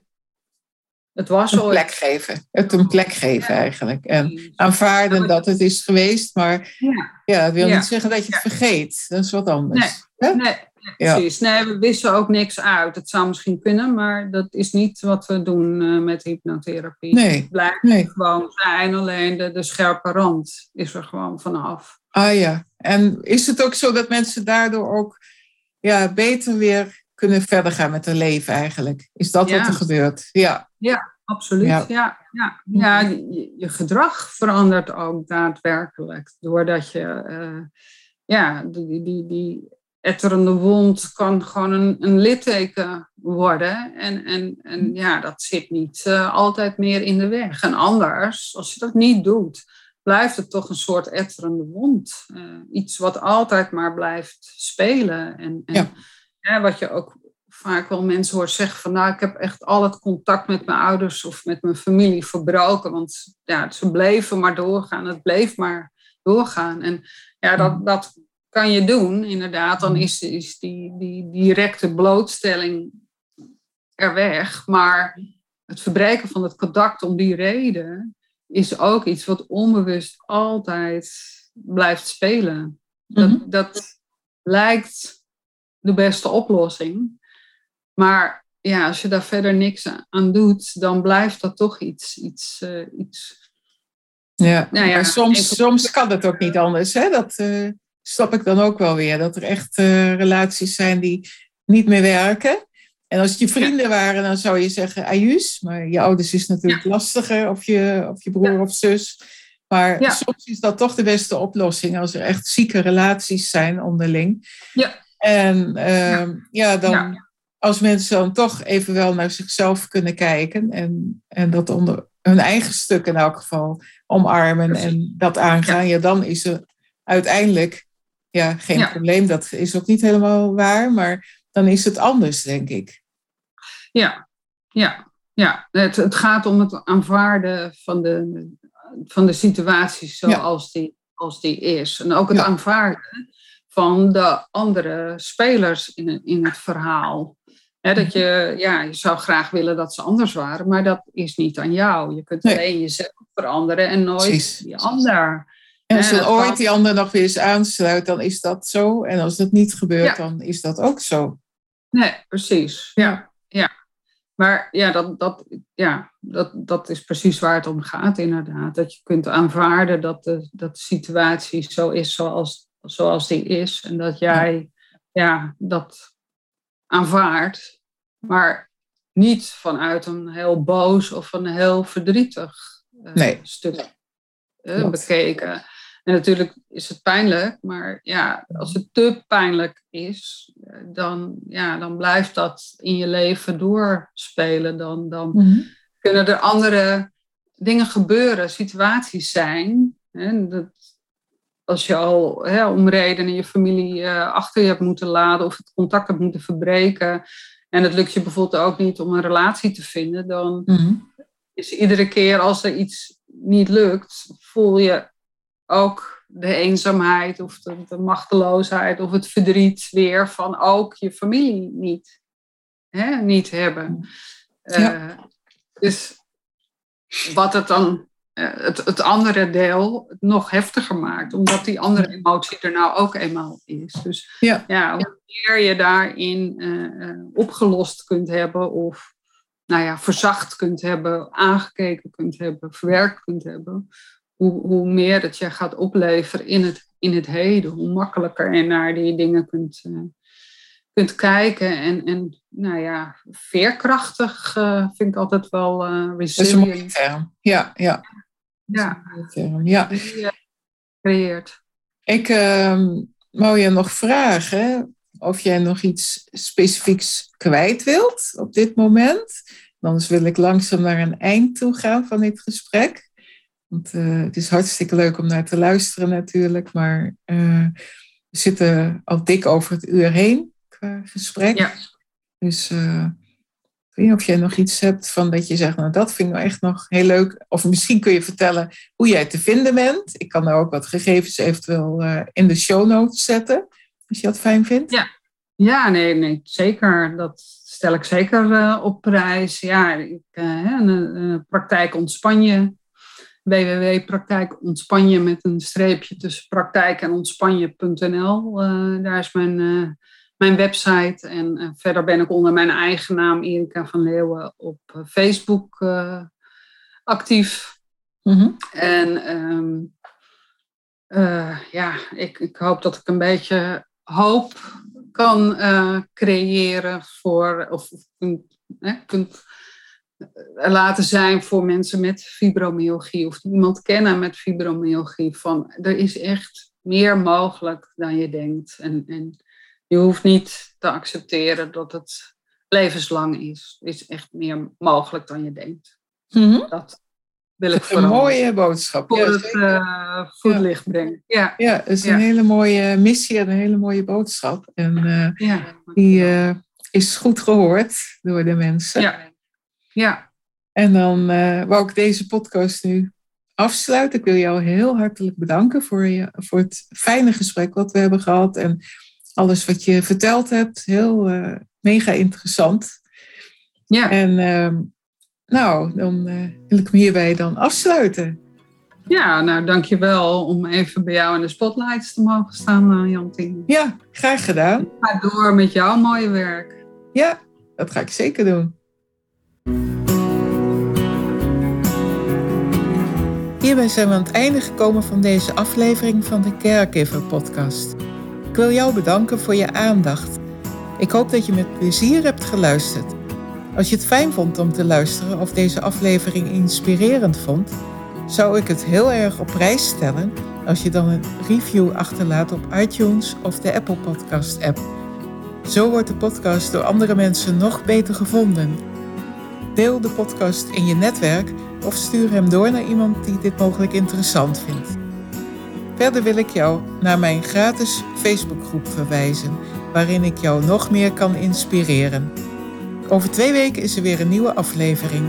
het was een plek geven. Het een plek geven eigenlijk. En aanvaarden dat het is geweest, maar ja, ja wil niet zeggen dat je het vergeet. Dat is wat anders. Nee, nee, precies. Nee, we wissen ook niks uit. Het zou misschien kunnen, maar dat is niet wat we doen uh, met hypnotherapie. Nee. Het blijft gewoon zijn, alleen de, de scherpe rand is er gewoon vanaf. Ah ja, en is het ook zo dat mensen daardoor ook ja, beter weer kunnen verder gaan met hun leven eigenlijk. Is dat wat er gebeurt? Ja, ja absoluut. Ja. Ja, ja. ja je, je, gedrag verandert ook daadwerkelijk. Doordat je, uh, ja, die, die, die etterende wond kan gewoon een, een litteken worden. En, en, en ja, dat zit niet uh, altijd meer in de weg. En anders, als je dat niet doet, blijft het toch een soort etterende wond. Uh, iets wat altijd maar blijft spelen. En, en ja wat je ook vaak wel mensen hoort zeggen van nou, ik heb echt al het contact met mijn ouders of met mijn familie verbroken. Want ja, ze bleven maar doorgaan. Het bleef maar doorgaan. En ja, dat, mm. dat kan je doen, inderdaad. Dan mm. is, is die, die directe blootstelling er weg. Maar het verbreken van het contact om die reden is ook iets wat onbewust altijd blijft spelen. Dat, mm-hmm. dat lijkt de beste oplossing. Maar ja, als je daar verder niks aan doet, dan blijft dat toch iets. iets, uh, iets ja, nou ja, maar soms, soms kan het ook niet anders. Hè? Dat uh, snap ik dan ook wel weer. Dat er echt uh, relaties zijn die niet meer werken. En als het je vrienden waren, dan zou je zeggen ajus. Maar je ouders is natuurlijk lastiger, of je, of je broer of zus. Maar soms is dat toch de beste oplossing als er echt zieke relaties zijn onderling. Ja. En uh, ja. dan als mensen dan toch even wel naar zichzelf kunnen kijken en, en dat onder hun eigen stuk in elk geval omarmen en dat aangaan, ja. dan is er uiteindelijk ja, geen probleem. Dat is ook niet helemaal waar, maar dan is het anders, denk ik. Ja, ja, ja. Het, het gaat om het aanvaarden van de, van de situatie zoals, die, als die is. En ook het aanvaarden van de andere spelers in, in het verhaal. dat je, ja, je zou graag willen dat ze anders waren, maar dat is niet aan jou. Je kunt alleen jezelf veranderen en nooit Precies. die ander. En als dan ooit die ander nog weer eens aansluit, dan is dat zo. En als dat niet gebeurt, dan is dat ook zo. Nee, precies. Ja, ja. Maar ja dat, dat, ja, dat, dat is precies waar het om gaat, inderdaad. Dat je kunt aanvaarden dat de, dat de situatie zo is zoals zoals die is. En dat jij ja, dat aanvaardt. Maar niet vanuit een heel boos of een heel verdrietig uh, Nee. stuk eh, Klopt. bekeken. En natuurlijk is het pijnlijk, maar ja, als het te pijnlijk is, eh, dan, ja, dan blijft dat in je leven doorspelen. Dan, dan Mhm. kunnen er andere dingen gebeuren, situaties zijn. Hè, dat, als je al hè, om redenen je familie eh, achter je hebt moeten laten of het contact hebt moeten verbreken. En het lukt je bijvoorbeeld ook niet om een relatie te vinden, dan Mhm. is iedere keer als er iets niet lukt, voel je ook de eenzaamheid of de, de machteloosheid of het verdriet weer van ook je familie niet, hè, niet hebben. Ja. Eh, dus wat het dan, het, het andere deel nog heftiger maakt, omdat die andere emotie er nou ook eenmaal is. Dus Ja. ja, hoe meer je daarin eh, eh, opgelost kunt hebben of nou ja, verzacht kunt hebben, aangekeken kunt hebben, verwerkt kunt hebben, hoe, hoe meer het je gaat opleveren in het, in het heden, hoe makkelijker je naar die dingen kunt, eh, kunt kijken. En, en nou ja, veerkrachtig eh, vind ik altijd wel eh Dat is een mooie resilient. term. Ja, ja. Ja, Mooie term. ja. die je creëert. Ik ehm, wou je nog vragen of jij nog iets specifieks kwijt wilt op dit moment. Anders wil ik langzaam naar een eind toe gaan van dit gesprek. Want eh, het is hartstikke leuk om naar te luisteren natuurlijk. Maar eh, we zitten al dik over het uur heen qua gesprek. Ja. Dus eh, of jij nog iets hebt van dat je zegt, nou dat vind ik nou echt nog heel leuk. Of misschien kun je vertellen hoe jij te vinden bent. Ik kan daar ook wat gegevens eventueel eh, in de show notes zetten. Als je dat fijn vindt. Ja. Ja, nee, nee, zeker. Dat stel ik zeker eh, op prijs. Ja, ik, eh, praktijk ontspan je. www.praktijkontspan je met een streepje tussen praktijk en ontspanje.nl. Daar is mijn, mijn website. En eh, verder ben ik onder mijn eigen naam Erika van Leeuwen op eh, Facebook eh, actief. Mhm. En ehm, eh, ja, ik, ik hoop dat ik een beetje hoop kan creëren voor, of kunt, hè, kunt laten zijn voor mensen met fibromyalgie of iemand kennen met fibromyalgie. Van er is echt meer mogelijk dan je denkt. En, en je hoeft niet te accepteren dat het levenslang is. Er is echt meer mogelijk dan je denkt. Mhm. Dat wil ik is een vooral mooie boodschap. voor Ja, het zeker. eh, voetlicht brengen. Ja, ja, het is ja. een hele mooie missie en een hele mooie boodschap. En eh, ja. die eh, is goed gehoord door de mensen. Ja. ja. En dan wou ik deze podcast nu afsluiten. Ik wil jou heel hartelijk bedanken voor, je, voor het fijne gesprek wat we hebben gehad. En alles wat je verteld hebt. Heel eh, mega interessant. ja. En ehm, nou, dan eh, wil ik me hierbij dan afsluiten. Ja, nou dankjewel om even bij jou in de spotlights te mogen staan, uh, Jantien. Ja, graag gedaan. Ga door met jouw mooie werk. Ja, dat ga ik zeker doen. Hierbij zijn we aan het einde gekomen van deze aflevering van de Caregiver podcast. Ik wil jou bedanken voor je aandacht. Ik hoop dat je met plezier hebt geluisterd. Als je het fijn vond om te luisteren of deze aflevering inspirerend vond, zou ik het heel erg op prijs stellen als je dan een review achterlaat op iTunes of de Apple Podcast app. Zo wordt de podcast door andere mensen nog beter gevonden. Deel de podcast in je netwerk of stuur hem door naar iemand die dit mogelijk interessant vindt. Verder wil ik jou naar mijn gratis Facebookgroep verwijzen, waarin ik jou nog meer kan inspireren. Over twee weken is er weer een nieuwe aflevering.